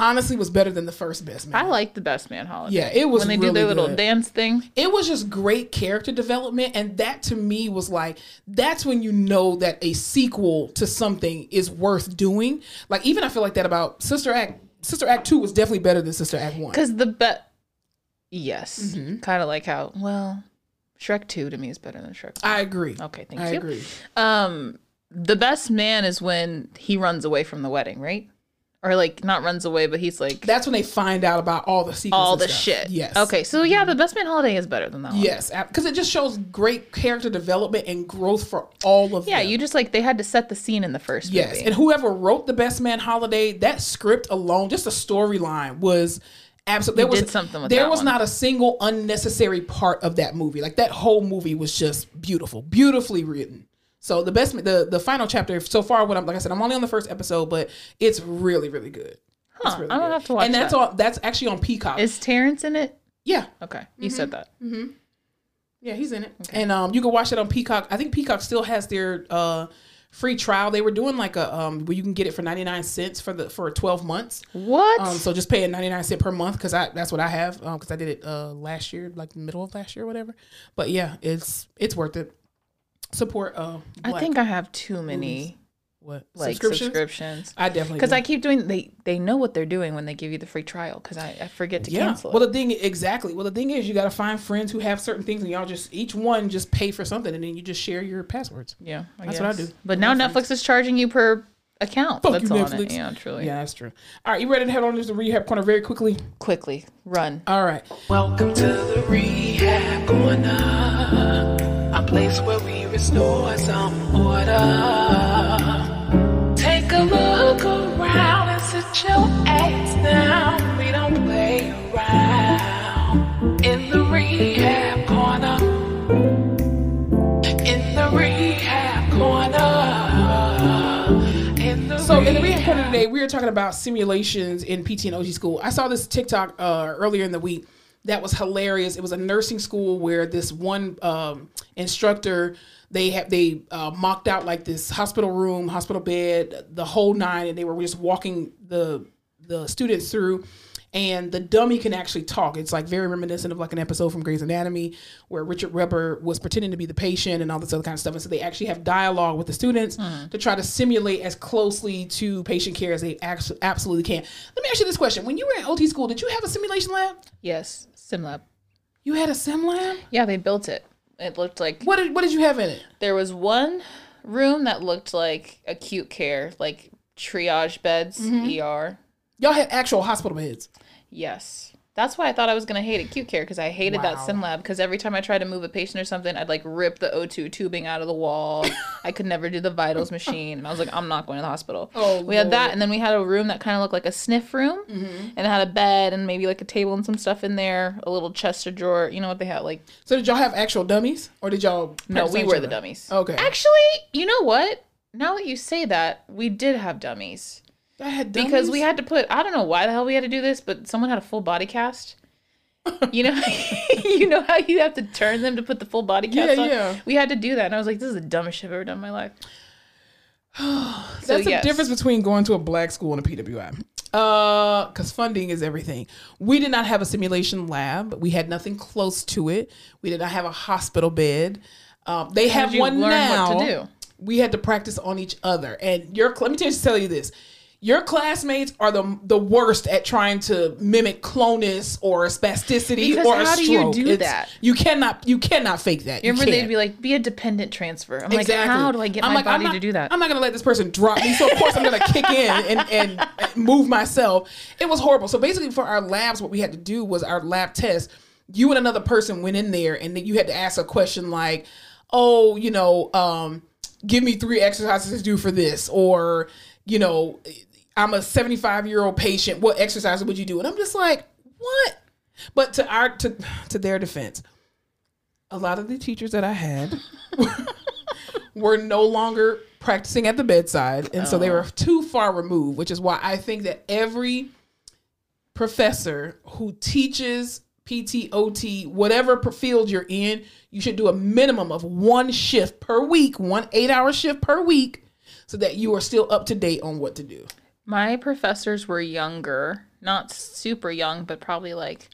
Honestly, was better than the first Best Man. I like the best man holiday. Yeah, it was when they do their little good. dance thing. it was just great character development and that to me was like that's when you know that a sequel to something is worth doing like even i feel like that about sister act sister act 2 was definitely better than sister act 1 Because the bet, yes, Mm-hmm. kind of like how well, Shrek Two to me is better than Shrek. 2. i agree Okay, thank i you. I agree Um, the best man is when he runs away from the wedding, right? Or like not runs away, but he's like that's when they find out about all the sequels all the stuff. shit. yes Okay, so yeah, the best man holiday is better than that one. yes because it just shows great character development and growth for all of Yeah, them. you just like they had to set the scene in the first Yes, movie. and whoever wrote the Best Man Holiday, that script alone, just the storyline was absolutely. There was did something with there was one. not a single unnecessary part of that movie. Like that whole movie was just beautiful, beautifully written. So the best, the the final chapter so far. What I'm like I said, I'm only on the first episode, but it's really really good. It's Huh, really I'm gonna good. have to watch it. And that's that. all. That's actually on Peacock. Is Terrence in it? yeah, Okay, you said that. yeah, he's in it. And um, you can watch it on Peacock. I think Peacock still has their uh free trial. They were doing like a um where you can get it for 99 cents for the for 12 months. What? Um, so just pay paying 99 cent per month because I that's what I have um because I did it uh last year like middle of last year or whatever. But yeah, it's it's worth it. Support uh I think I have too many what like subscriptions. subscriptions. I definitely Because. I keep doing they they know what they're doing when they give you the free trial because I, I forget to yeah. cancel Well, the thing exactly. Well, the thing is, you got to find friends who have certain things, and y'all just each one just pay for something, and then you just share your passwords. yeah, I That's what I guess. do. But now Netflix is charging you per account Fuck that's you, on Netflix. it. Yeah, truly. Yeah, that's true. All right, you ready to head on to the rehab corner very quickly? Quickly run. All right. Welcome to the rehab corner, a place where we some order. Take a look around and sit your ass down. We don't play around in the rehab corner. In the rehab corner. In the So in the rehab corner today, we were talking about simulations in PT and OT school. I saw this TikTok uh, earlier in the week that was hilarious. It was a nursing school where this one um, instructor they have they uh, mocked out like this hospital room, hospital bed, the whole nine, and they were just walking the the students through. And the dummy can actually talk. It's like very reminiscent of like an episode from Grey's Anatomy where Richard Webber was pretending to be the patient and all this other kind of stuff. And so they actually have dialogue with the students to try to simulate as closely to patient care as they absolutely can. Let me ask you this question: When you were in OT school, did you have a simulation lab? Yes, sim lab. You had a sim lab. Yeah, they built it. It looked like What did What did you have in it? there was one room that looked like acute care, like triage beds, Mm-hmm. ER. Y'all had actual hospital beds. Yes. That's why I thought I was gonna hate acute care because I hated that sim lab because every time I tried to move a patient or something, I'd like rip the O2 tubing out of the wall. I could never do the vitals machine, and I was like, I'm not going to the hospital. Oh, we had that, Mm-hmm. and then we had a room that kind of looked like a sniff room, and it had a bed and maybe like a table and some stuff in there, a little chest or drawer. You know what they had? Like, So did y'all have actual dummies, or did y'all? no, we were the dummies. Okay. Actually, you know what? Now that you say that, we did have dummies. I had dummies? because we had to put I don't know why the hell we had to do this, but someone had a full body cast. You know, you know how you have to turn them to put the full body cast Yeah, on. yeah. We had to do that, and I was like, "This is the dumbest shit I've ever done in my life." That's so, the yes. difference between going to a black school and a PWI. Uh, because funding is everything. We did not have a simulation lab. We had nothing close to it. We did not have a hospital bed. Um, they have did you one now. what to do? We had to practice on each other. And your let me just tell you this. Your classmates are the the worst at trying to mimic clonus or spasticity Because or a how do you do It's- that? You cannot you cannot fake that. You remember they'd be like, "Be a dependent transfer." I'm like, "How do I get I'm my like, body not- to do that?" I'm not gonna let this person drop me. So of course I'm gonna kick in and, and move myself. It was horrible. So basically for our labs, what we had to do was our lab test. You and another person went in there and then you had to ask a question like, oh, you know, um, give me three exercises to do for this, or, you know, I'm a 75 year old patient. What exercise would you do? And I'm just like, what? But to our to to their defense, a lot of the teachers that I had were no longer practicing at the bedside, and so they were oh. too far removed. Which is why I think that every professor who teaches PT, OT, whatever field you're in, you should do a minimum of one shift per week, one eight hour shift per week, so that you are still up to date on what to do. My professors were younger, not super young, but probably like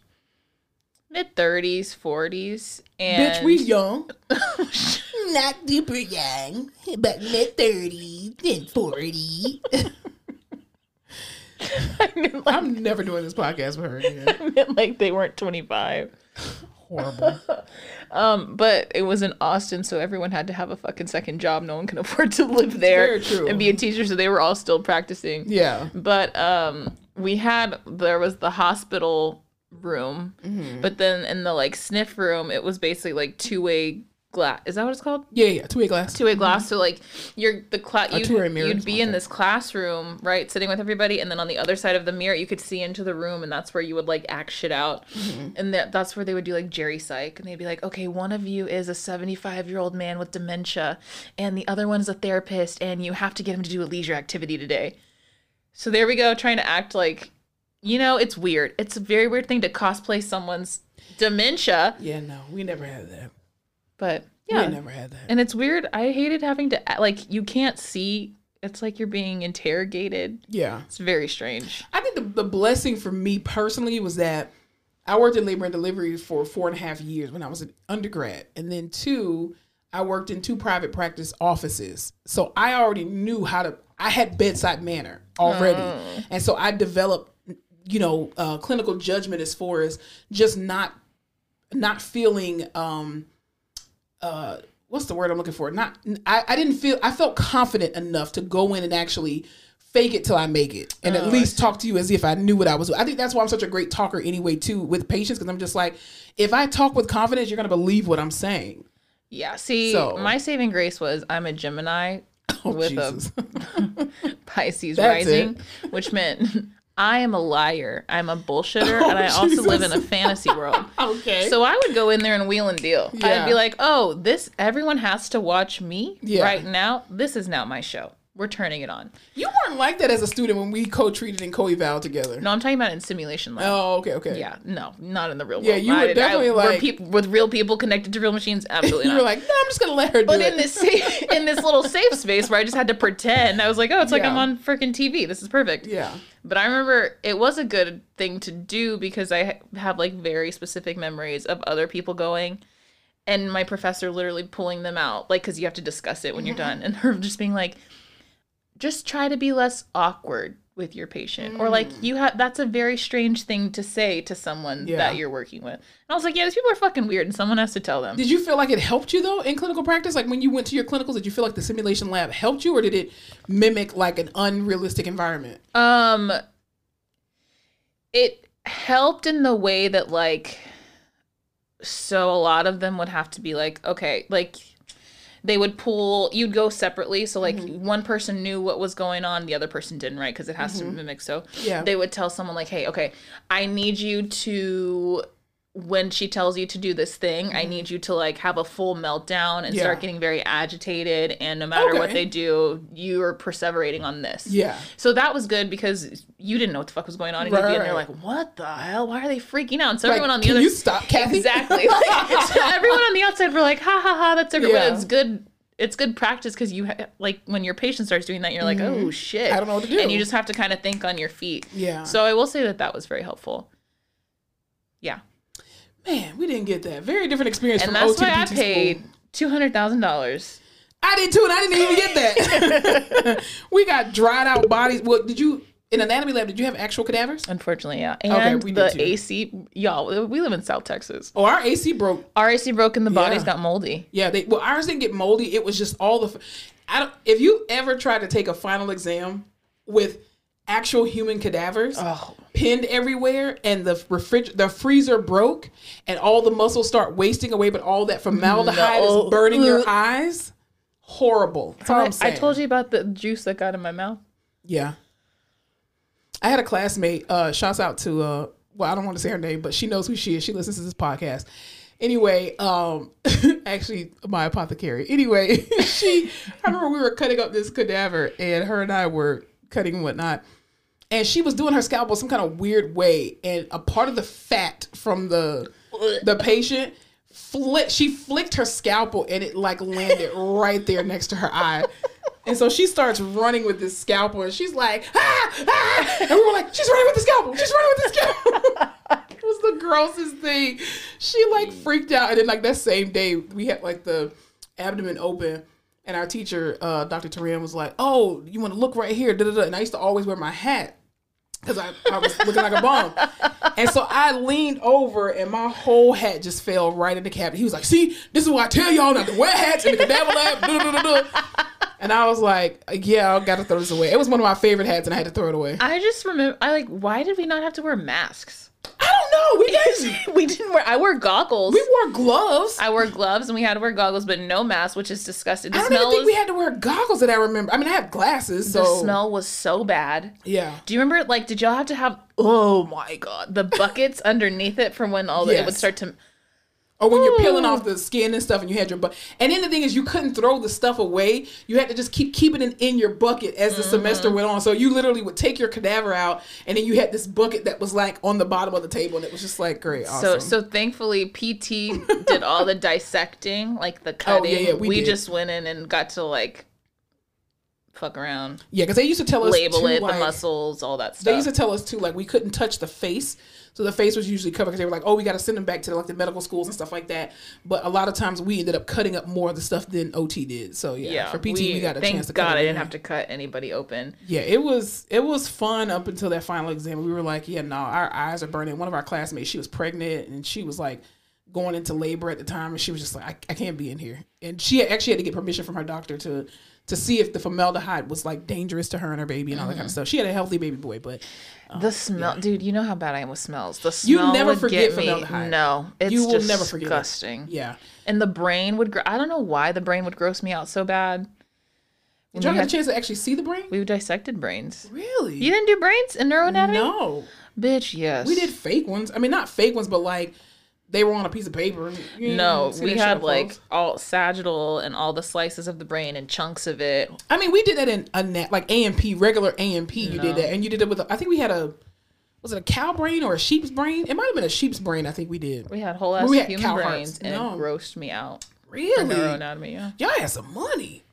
mid 30s, 40s. And Bitch, we young. Not super young, but mid 30s and 40. I mean, like, I'm never doing this podcast with her again. I meant like they weren't 25. Horrible. Um, but it was in Austin, so everyone had to have a fucking second job. No one can afford to live there and be a teacher, so they were all still practicing. Yeah. But um, we had there was the hospital room, Mm-hmm. but then in the like sniff room, it was basically like two way glass. Is that what it's called? Yeah, yeah, two way glass. two way glass. So like you're the class. You'd, you'd be in this classroom, right, sitting with everybody, and then on the other side of the mirror, you could see into the room, and that's where you would like act shit out, Mm-hmm. and that that's where they would do like geri psych, and they'd be like, okay, one of you is a seventy five year old man with dementia, and the other one is a therapist, and you have to get him to do a leisure activity today. So there we go, trying to act like, you know, it's weird. It's a very weird thing to cosplay someone's dementia, Yeah, no, we never had that. But yeah, I never had that. and it's weird. I hated having to like you can't see. It's like you're being interrogated. Yeah. It's very strange. I think the, the blessing for me personally was that I worked in labor and delivery for four and a half years when I was an undergrad. And then two, I worked in two private practice offices. So I already knew how to, I had bedside manner already. And so I developed, you know, uh, clinical judgment as far as just not, not feeling, um, uh, what's the word I'm looking for? Not, I, I didn't feel, I felt confident enough to go in and actually fake it till I make it, and at least talk to you as if I knew what I was. I think that's why I'm such a great talker anyway, too, with patients, because I'm just like, if I talk with confidence, you're gonna believe what I'm saying. Yeah. See, So- my saving grace was I'm a Gemini with Jesus. a Pisces That's rising, which meant I am a liar. I'm a bullshitter, oh, and I also live in a fantasy world. okay. So I would go in there and wheel and deal. I'd be like, "Oh, this everyone has to watch me Yeah. right now. This is now my show. We're turning it on." you weren't like that as a student when we co-treated and co-eval together. No, I'm talking about in simulation lab. Oh, okay, okay. Yeah, no, not in the real world. Yeah, you were I- definitely were like- people with real people connected to real machines. Absolutely not. You were like, no, I'm just gonna let her do but it. in this safe, in this little safe space where I just had to pretend, I was like, oh, it's like Yeah. I'm on freaking TV. This is perfect. yeah, But I remember it was a good thing to do because I have like very specific memories of other people going and my professor literally pulling them out, like, because you have to discuss it when you're mm-hmm. done, and her just being like, just try to be less awkward with your patient or like you have that's a very strange thing to say to someone Yeah. that you're working with and i was like yeah these people are fucking weird and someone has to tell them Did you feel like it helped you though in clinical practice? Like when you went to your clinicals, did you feel like the simulation lab helped you, or did it mimic like an unrealistic environment? Um it helped in the way that like so a lot of them would have to be like okay, like they would pull you'd go separately so like Mm-hmm. one person knew what was going on the other person didn't right because it has to be mimic so Mm-hmm. Yeah. they would tell someone like hey okay i need you to when she tells you to do this thing i need you to like have a full meltdown and Mm-hmm. Yeah. start getting very agitated and no matter what they do you are perseverating on this Yeah. so that was good because you didn't know what the fuck was going on, and you'd be in there like, "What the hell? Why are they freaking out?" And so Like, everyone on the can other you stop, Kathy? exactly. Like, so everyone on the outside were like, "Ha ha ha!" That's good. Yeah. But it's good. It's good practice because you ha- like when your patient starts doing that, you're like, "Oh shit!" Mm-hmm. I don't know what to do. and you just have to kind of think on your feet. Yeah. So I will say that that was very helpful. Yeah, Man, we didn't get that. Very different experience and from that's why I paid two hundred thousand dollars. I did too, and I didn't even get that. we got dried out bodies. Well, did you in anatomy lab? Did you have actual cadavers? Unfortunately, yeah. And we the too. AC, y'all, we live in South Texas. Oh, our AC broke. Our AC broke and the bodies Yeah. got moldy. Yeah, they well ours didn't get moldy. It was just all the. I don't. If you ever tried to take a final exam with actual human cadavers Oh. pinned everywhere, and the refrig the freezer broke, and all the muscles start wasting away, but all that formaldehyde No. is burning your eyes. Horrible. I, I told you about the juice that got in my mouth. Yeah. I had a classmate, uh, shouts out to uh well, I don't want to say her name, but she knows who she is. She listens to this podcast. Anyway, um actually my apothecary. Anyway, she I remember we were cutting up this cadaver and her and I were cutting and whatnot. And she was doing her scalpel some kind of weird way, and a part of the fat from the the patient flick she flicked her scalpel and it like landed right there next to her eye. And so she starts running with this scalpel and she's like, ah, ah. And we were like, she's running with the scalpel. She's running with the scalpel. it was the grossest thing. She like freaked out. And then like that same day, we had like the abdomen open. And our teacher, uh, Dr. Taran, was like, oh, you want to look right here. Da, da, da. And I used to always wear my hat because I, I was looking like a bum. And so I leaned over and my whole hat just fell right in the cabinet. He was like, see, this is why I tell y'all not to wear hats in the cadaver lab. Da, da, da. And I was like, yeah, I gotta throw this away. It was one of my favorite hats and I had to throw it away. I just remember, I like, why did we not have to wear masks? I don't no, we didn't. we didn't wear. I wore goggles. we wore gloves. I, I wore gloves and we had to wear goggles, but no mask, which is disgusting. The don't smell even think was, we had to wear goggles that I remember. I mean, I have glasses, so the smell was so bad. Yeah. Do you remember? Like, did y'all have to have? Oh my god, the buckets underneath it from when all the, it would start to. Or when you're peeling off the skin and stuff, and you had your butt. And then the thing is, you couldn't throw the stuff away. You had to just keep keeping it in your bucket as the semester Mm-hmm. went on. So you literally would take your cadaver out, and then you had this bucket that was like on the bottom of the table, and it was just like great, So awesome. so thankfully PT did all the dissecting, like the cutting. Oh, yeah, we we just went in and got to like fuck around, yeah, because they used to tell us label it, like, the muscles, all that stuff. They used to tell us too, like we couldn't touch the face. So the face was usually covered because they were like, "Oh, we got to send them back to like the medical schools and stuff like that." But a lot of times we ended up cutting up more of the stuff than OT did. So yeah, Yeah, for PT we, got a thank chance to. God cut I didn't have to cut anybody open. Yeah, it was it was fun up until that final exam. We were like, yeah, no, our eyes are burning. One of our classmates, she was pregnant and she was like going into labor at the time, and she was just like, I, I can't be in here. And she actually had to get permission from her doctor to to see if the formaldehyde was like dangerous to her and her baby and all that Mm-hmm. kind of stuff. She had a healthy baby boy, but The smell, dude. You know how bad I am with smells. The You smell never would forget formaldehyde. No, it's you will just never forget. it. disgusting. Yeah. And the brain would. Gr- I don't know why the brain would gross me out so bad. When Did we, have a chance to actually see the brain? we dissected brains. Really? You didn't do brains in neuroanatomy? No. Bitch, yes. We did fake ones. I mean, not fake ones, but like they were on a piece of paper. You No, we had like all sagittal and all the slices of the brain and chunks of it. I mean, we did that in a net, like AMP, regular AMP. You did that, and you did it with. A, I think we had a. Was it a cow brain or a sheep's brain? It might have been a sheep's brain. I think we did. We had whole ass We had human brains and No. it grossed me out. Really? neuroanatomy, yeah. Y'all had some money.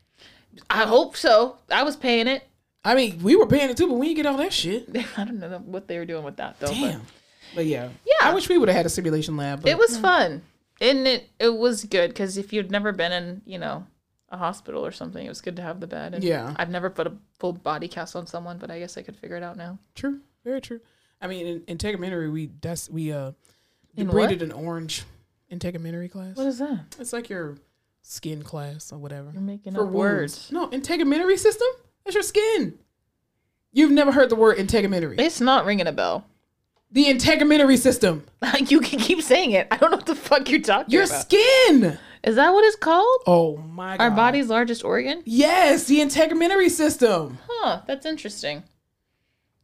I hope so. I was paying it. I mean, we were paying it too, but we didn't get all that shit. I don't know what they were doing with that though. Damn. But yeah, Yeah. I wish we would have had a simulation lab. But It was fun. And it it was good because if you'd never been in, you know, a hospital or something, it was good to have the bed. And Yeah. I've never put a full body cast on someone, but I guess I could figure it out now. true, very true. I mean, in, in Tegumentary, we that's we uh In debrided an orange in Tegumentary class. What is that? It's like your skin class or whatever. You're making For up words. No, integumentary system. That's your skin. You've never heard the word integumentary. It's not ringing a bell. The integumentary system. Like you can keep saying it. I don't know what the fuck you're talking about. Your about. skin. Is that what it's called? Oh my god. Our body's largest organ? Yes, the integumentary system. Huh, that's interesting.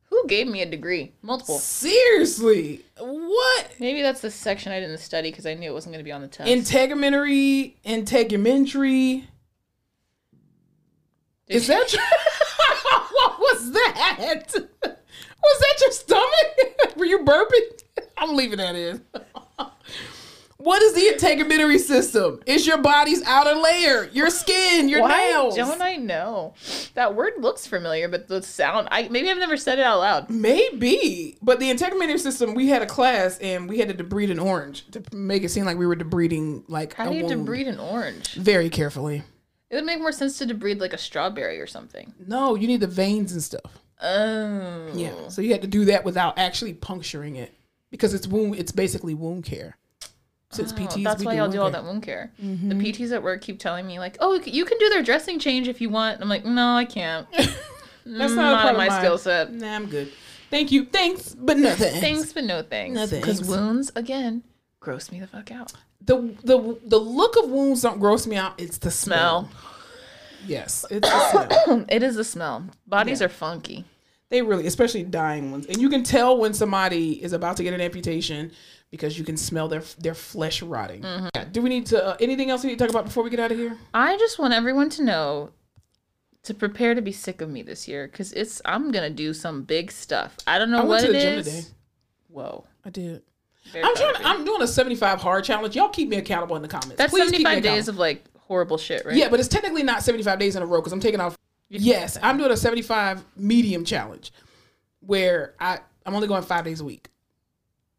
Who gave me a degree? Multiple. Seriously. What? Maybe that's the section I didn't study because I knew it wasn't going to be on the test. Integumentary, integumentary. Is that what was that? Was that your stomach? Were you burping? I'm leaving that in. what is the integumentary system? It's your body's outer layer, your skin, your Why nails. don't I know? That word looks familiar, but the sound, I maybe I've never said it out loud. Maybe, but the integumentary system. We had a class and we had to debride an orange to make it seem like we were debriding like How do you wound. debride an orange? very carefully. It would make more sense to debride like a strawberry or something. No, you need the veins and stuff. Oh. Yeah. So you had to do that without actually puncturing it because it's wound. It's basically wound care. Since Oh, PTs, that's we why do y'all do all that wound care. The mm-hmm. PTs at work keep telling me like, "Oh, you can do their dressing change if you want." I'm like, "No, I can't. That's not not, a in part my of mine. skill set. Nah, I'm good. Thank you. Thanks, but no thanks. Thanks, but no thanks." Because wounds again gross me the fuck out. The the the look of wounds don't gross me out. It's the smell. Smell. Yes, it's a smell. It is the smell. Bodies Yeah. are funky. They really, especially dying ones, and you can tell when somebody is about to get an amputation because you can smell their their flesh rotting. Mm-hmm. Yeah. Do we need to? Uh, anything else we need to talk about before we get out of here? I just want everyone to know to prepare to be sick of me this year because it's I'm gonna do some big stuff. I don't know I went what to it the gym is. today. Whoa. I did. Very I'm trying. To. I'm doing a 75 hard challenge. Y'all keep me accountable in the comments. That's Please keep me 75 days of like horrible shit, right? Yeah, but it's technically not 75 days in a row because I'm taking off. Yes, I'm doing a 75 medium challenge where I I'm only going five days a week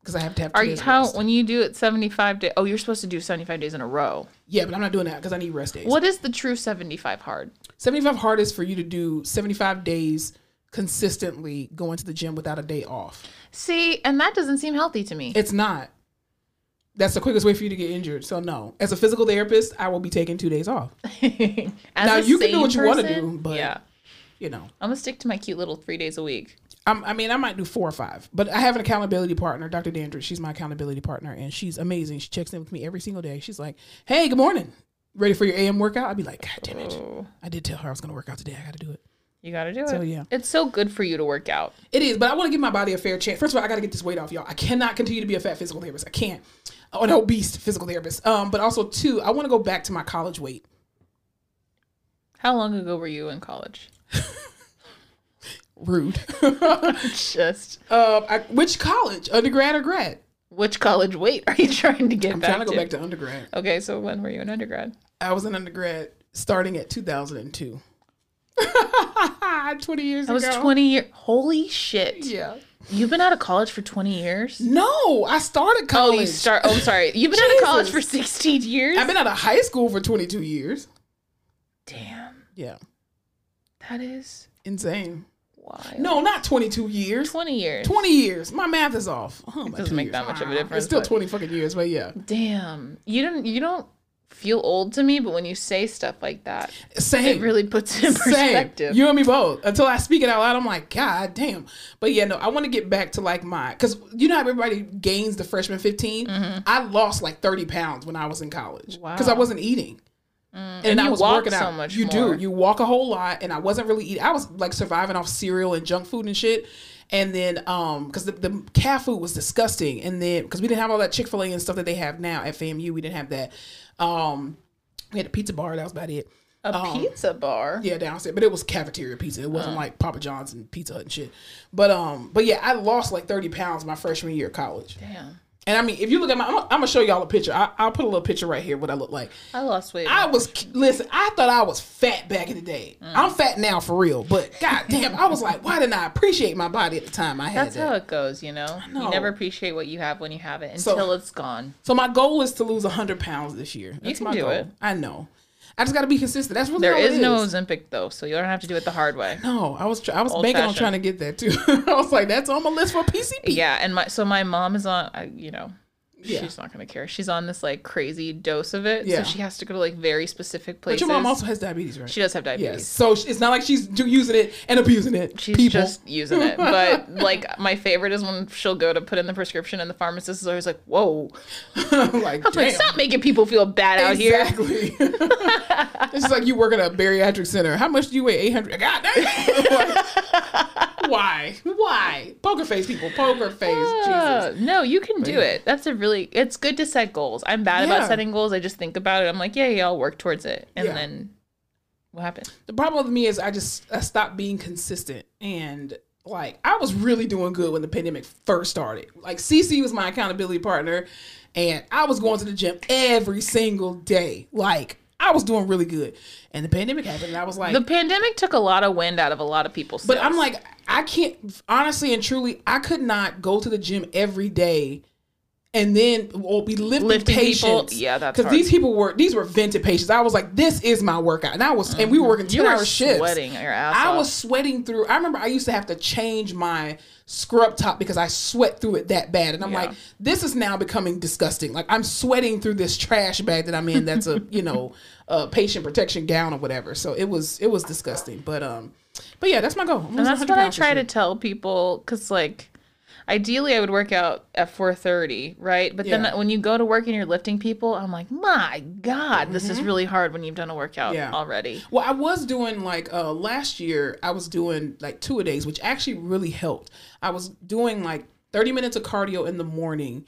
because I have to have. Are you how rest. when you do it 75 days? Oh, you're supposed to do 75 days in a row. Yeah, but I'm not doing that because I need rest days. What is the true 75 hard? 75 hard is for you to do 75 days consistently going to the gym without a day off. See, and that doesn't seem healthy to me. It's not. That's the quickest way for you to get injured. So no, as a physical therapist, I will be taking two days off. Now, you can do what you wanna do, but- yeah, You know, I'm gonna stick to my cute little three days a week. I'm, I mean, I might do four or five, but I have an accountability partner, Dr. Dandridge. She's my accountability partner, and she's amazing. She checks in with me every single day. She's like, "Hey, good morning. Ready for your AM workout?" I'd be like, "God damn it! Oh, I did tell her I was going to work out today. I got to do it." You got to do it. So, yeah. It's so good for you to work out. It is, but I want to give my body a fair chance. First of all, I got to get this weight off, y'all. I cannot continue to be a fat physical therapist. I can't. Oh, an obese physical therapist. Um, but also two, I want to go back to my college weight. How long ago were you in college? Rude. Just um, I, which college? Undergrad or grad? which college weight are you trying to get I'm back trying to to? go back to undergrad. okay, so when were you in undergrad? I was in undergrad starting at 2002. 20 years That was 20 years. Holy shit. Yeah. You've been out of college for 20 years? No, I started Oh, college. you start. Oh, sorry. You've been out of college for 16 years? I've been out of high school for 22 years. Damn. Yeah. That is Insane. wild. No, not 22 years. 20 years. 20 years. My math is off. Oh, my doesn't make years. that much of a Ah, difference, It's still but- 20 fucking years, but yeah. Damn. You don't you don't feel old to me, but when you say stuff like that, Same. it really puts it in Same. perspective. You and me both. Until I speak it out loud, I'm like, God damn. But yeah, no, I want to get back to like my, because you know how everybody gains the freshman 15? I lost like 30 pounds when I was in college because I wasn't eating. and, And I was working out. so much you more. do. You walk a whole lot, and I wasn't really eating. I was like surviving off cereal and junk food and shit. And then, um, because the, the cat food was disgusting, and then because we didn't have all that Chick Fil A and stuff that they have now at FAMU, we didn't have that. Um, we had a pizza bar. That was about it. a pizza bar. Yeah, downstairs, but it was cafeteria pizza. It wasn't like Papa John's and Pizza Hut and shit. But um, but yeah, I lost like thirty pounds my freshman year of college. Damn. And I mean, if you look at my, I'm, gonna- I'm gonna show y'all a picture. I, I'll put a little picture right here what I look like. I lost weight. I was listen. I thought I was fat back in the day. Mm. I'm fat now for real. But goddamn, I was like, why didn't I appreciate my body at the time I had That's that? how it goes, you know? know. You never appreciate what you have when you have it So- until it's gone. so my goal is to lose hundred pounds this year. That's can my do goal. it. I know. I just got to be consistent. That's really There it is no Ozempic though, so you don't have to do it the hard way. No, I was try- I was Old banking on trying to get that too. I was like, that's on my list for PCP. Yeah, and my so my mom is on, I, you know, Yeah. she's not gonna care. She's on this like crazy dose of it, Yeah. so she has to go to like very specific places. But your mom also has diabetes, right? she does have diabetes. Yes. So it's not like she's using it and abusing it. She's People. just using it. But like my favorite is when she'll go to put in the prescription and the pharmacist is always like, "Whoa, like, like stop making people feel bad out here." Exactly. it's like you work at a bariatric center. How much do you weigh? 800. God damn. Like, why? Why? Poker face, people. Poker face. Uh, Jesus. no, you can do it. That's a really. It's good to set goals. I'm bad Yeah. about setting goals. I just think about it. I'm like, yeah, yeah, I'll work towards it, and Yeah. then what happened? The problem with me is I just I stopped being consistent and like I was really doing good when the pandemic first started. Like CC was my accountability partner and I was going to the gym every single day. Like I was doing really good. And the pandemic happened and I was like The pandemic took a lot of wind out of a lot of people's. But I'm like, I can't honestly and truly, I could not go to the gym every day and then we'll be lifting, Lifting people, patients. yeah, that's because these people were these were vented patients. I was like, this is my workout, and I was, and we were working Mm-hmm. you ten hour shifts. sweating your ass I off. was sweating through. I remember I used to have to change my scrub top because I sweat through it that bad, and I'm Yeah. like, this is now becoming disgusting. Like I'm sweating through this trash bag that I'm in. That's a you know a patient protection gown or whatever. So it was it was disgusting. But um, but yeah, that's my goal. I'm and that's what I try to tell people because like ideally i would work out at 4.30 right but Yeah. then when you go to work and you're lifting people i'm like my god this is really hard when you've done a workout Mm-hmm. Yeah. already Well, I was doing like uh last year. I was doing like two a days, which actually really helped. I was doing like thirty minutes of cardio in the morning,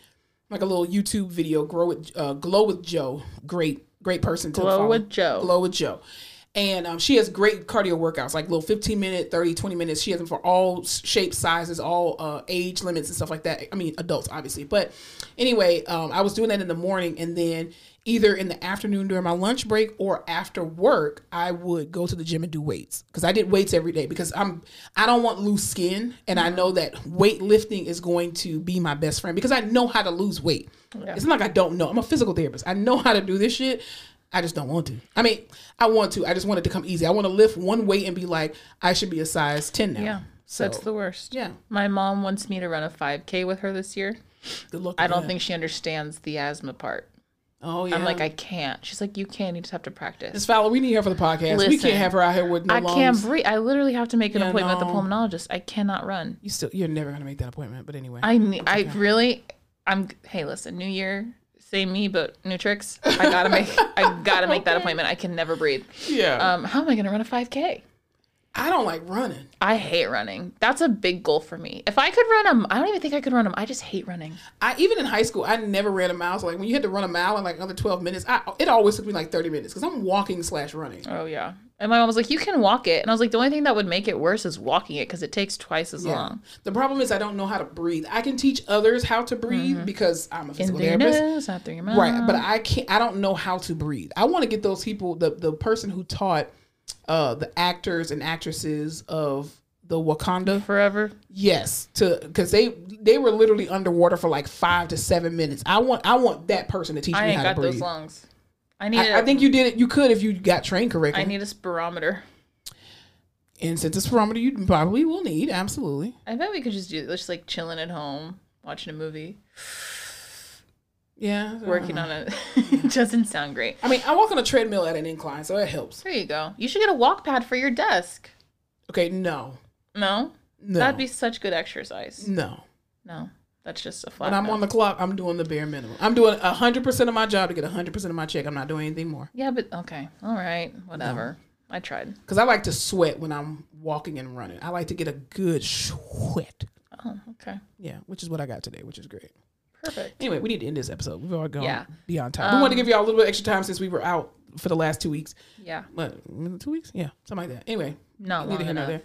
like a little YouTube video. Grow with uh, glow with Jo. Great, great person to Glow follow. with Jo. Glow with Jo. And um, she has great cardio workouts, like little 15 minute, 30, 20 minutes. She has them for all shapes, sizes, all uh, age limits and stuff like that. I mean, adults, obviously. But anyway, um, I was doing that in the morning. And then either in the afternoon during my lunch break or after work, I would go to the gym and do weights because I did weights every day because I'm I don't want loose skin, and I know that weightlifting is going to be my best friend because I know how to lose weight. It's not like I don't know. I'm a physical therapist. I know how to do this shit. I just don't want to. I mean, I want to. I just want it to come easy. I want to lift one weight and be like, I should be a size ten now. yeah So that's the worst yeah. my mom wants me to run a 5k with her this year Good luck. i don't that. think she understands the asthma part Oh yeah. I'm like, I can't. She's like, you can. You just have to practice. Miss Fowler, we need her for the podcast. we can't have her out here with no I lungs. can't breathe. I literally have to make an Yeah, appointment with the pulmonologist. I cannot run. You still, you're never gonna make that appointment. But anyway, I ne- I really I'm hey listen, new year, same me but new tricks. I gotta make I gotta make that appointment. I can never breathe. yeah. Um, how am I gonna run a 5K? I don't like running. I hate running. That's a big goal for me. If I could run them, I don't even think I could run them. I just hate running. I even in high school, I never ran a mile. So like when you had to run a mile in like another twelve minutes, I, it always took me like thirty minutes because I'm walking slash running. Oh yeah. And my mom was like, "You can walk it," and I was like, "The only thing that would make it worse is walking it because it takes twice as Yeah. long." The problem is I don't know how to breathe. I can teach others how to breathe because I'm a physical therapist. nose, out through your mouth. Right, but I can't. I don't know how to breathe. I want to get those people. The the person who taught uh the actors and actresses of the Wakanda. forever. Yes, to because they they were literally underwater for like five to seven minutes. I want I want that person to teach I me how to breathe. those lungs. I need. I, a- I think you did it. You could if you got trained correctly. I need a spirometer. and since it's spirometer, you probably will need absolutely. I bet we could just do just like chilling at home, watching a movie, Yeah, working on it. it doesn't sound great. I mean, I walk on a treadmill at an incline, so it helps. There you go. You should get a walk pad for your desk. Okay, no, No, no, that'd be such good exercise. no. No, that's just a flat. When I'm no. on the clock, I'm doing the bare minimum. I'm doing hundred percent of my job to get hundred percent of my check. I'm not doing anything more yeah, but okay, all right, whatever. I tried. because I like to sweat when I'm walking and running. I like to get a good sweat. Oh, okay, Yeah, which is what I got today, which is great. perfect. Anyway, we need to end this episode. We've already gone Yeah. beyond time. we wanted to um, give y'all a little bit extra time since we were out for the last two weeks. Yeah, What, two weeks? Yeah, something like that. Anyway, Not neither here nor there.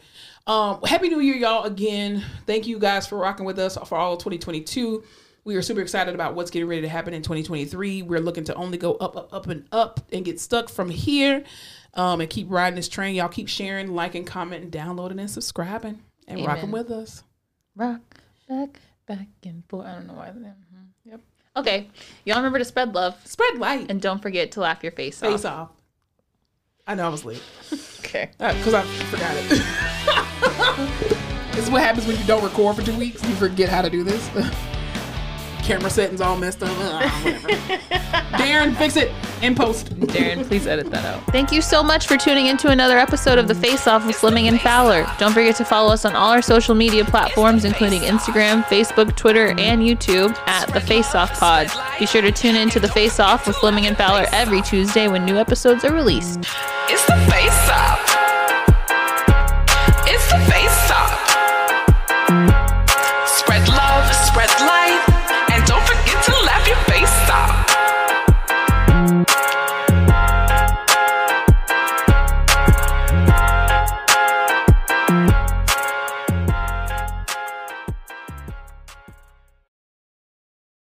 Um, Happy New Year, y'all! Again, thank you guys for rocking with us for all of 2022. We are super excited about what's getting ready to happen in 2023. We're looking to only go up, up, up, and up, and get stuck from here, um, and keep riding this train. Y'all keep sharing, liking, commenting, downloading, and subscribing, and Amen. rocking with us. rock back, back and forth. I don't know why. Yep. Okay, y'all remember to spread love Spread light, and don't forget to laugh your face, face off. Face off. I know I was late Okay. Uh, because I forgot it. this is what happens when you don't record for two weeks. You forget how to do this. Camera settings all messed up. Uh, whatever. Darren, fix it in post. Darren, please edit that out. Thank you so much for tuning into another episode of The Face Off with Slimming and Fowler. Don't forget to follow us on all our social media platforms, including Instagram, Facebook, Twitter, and YouTube at The Face Off Pod. Be sure to tune in to The Face Off with Slimming and Fowler every Tuesday when new episodes are released. It's the face off. It's the face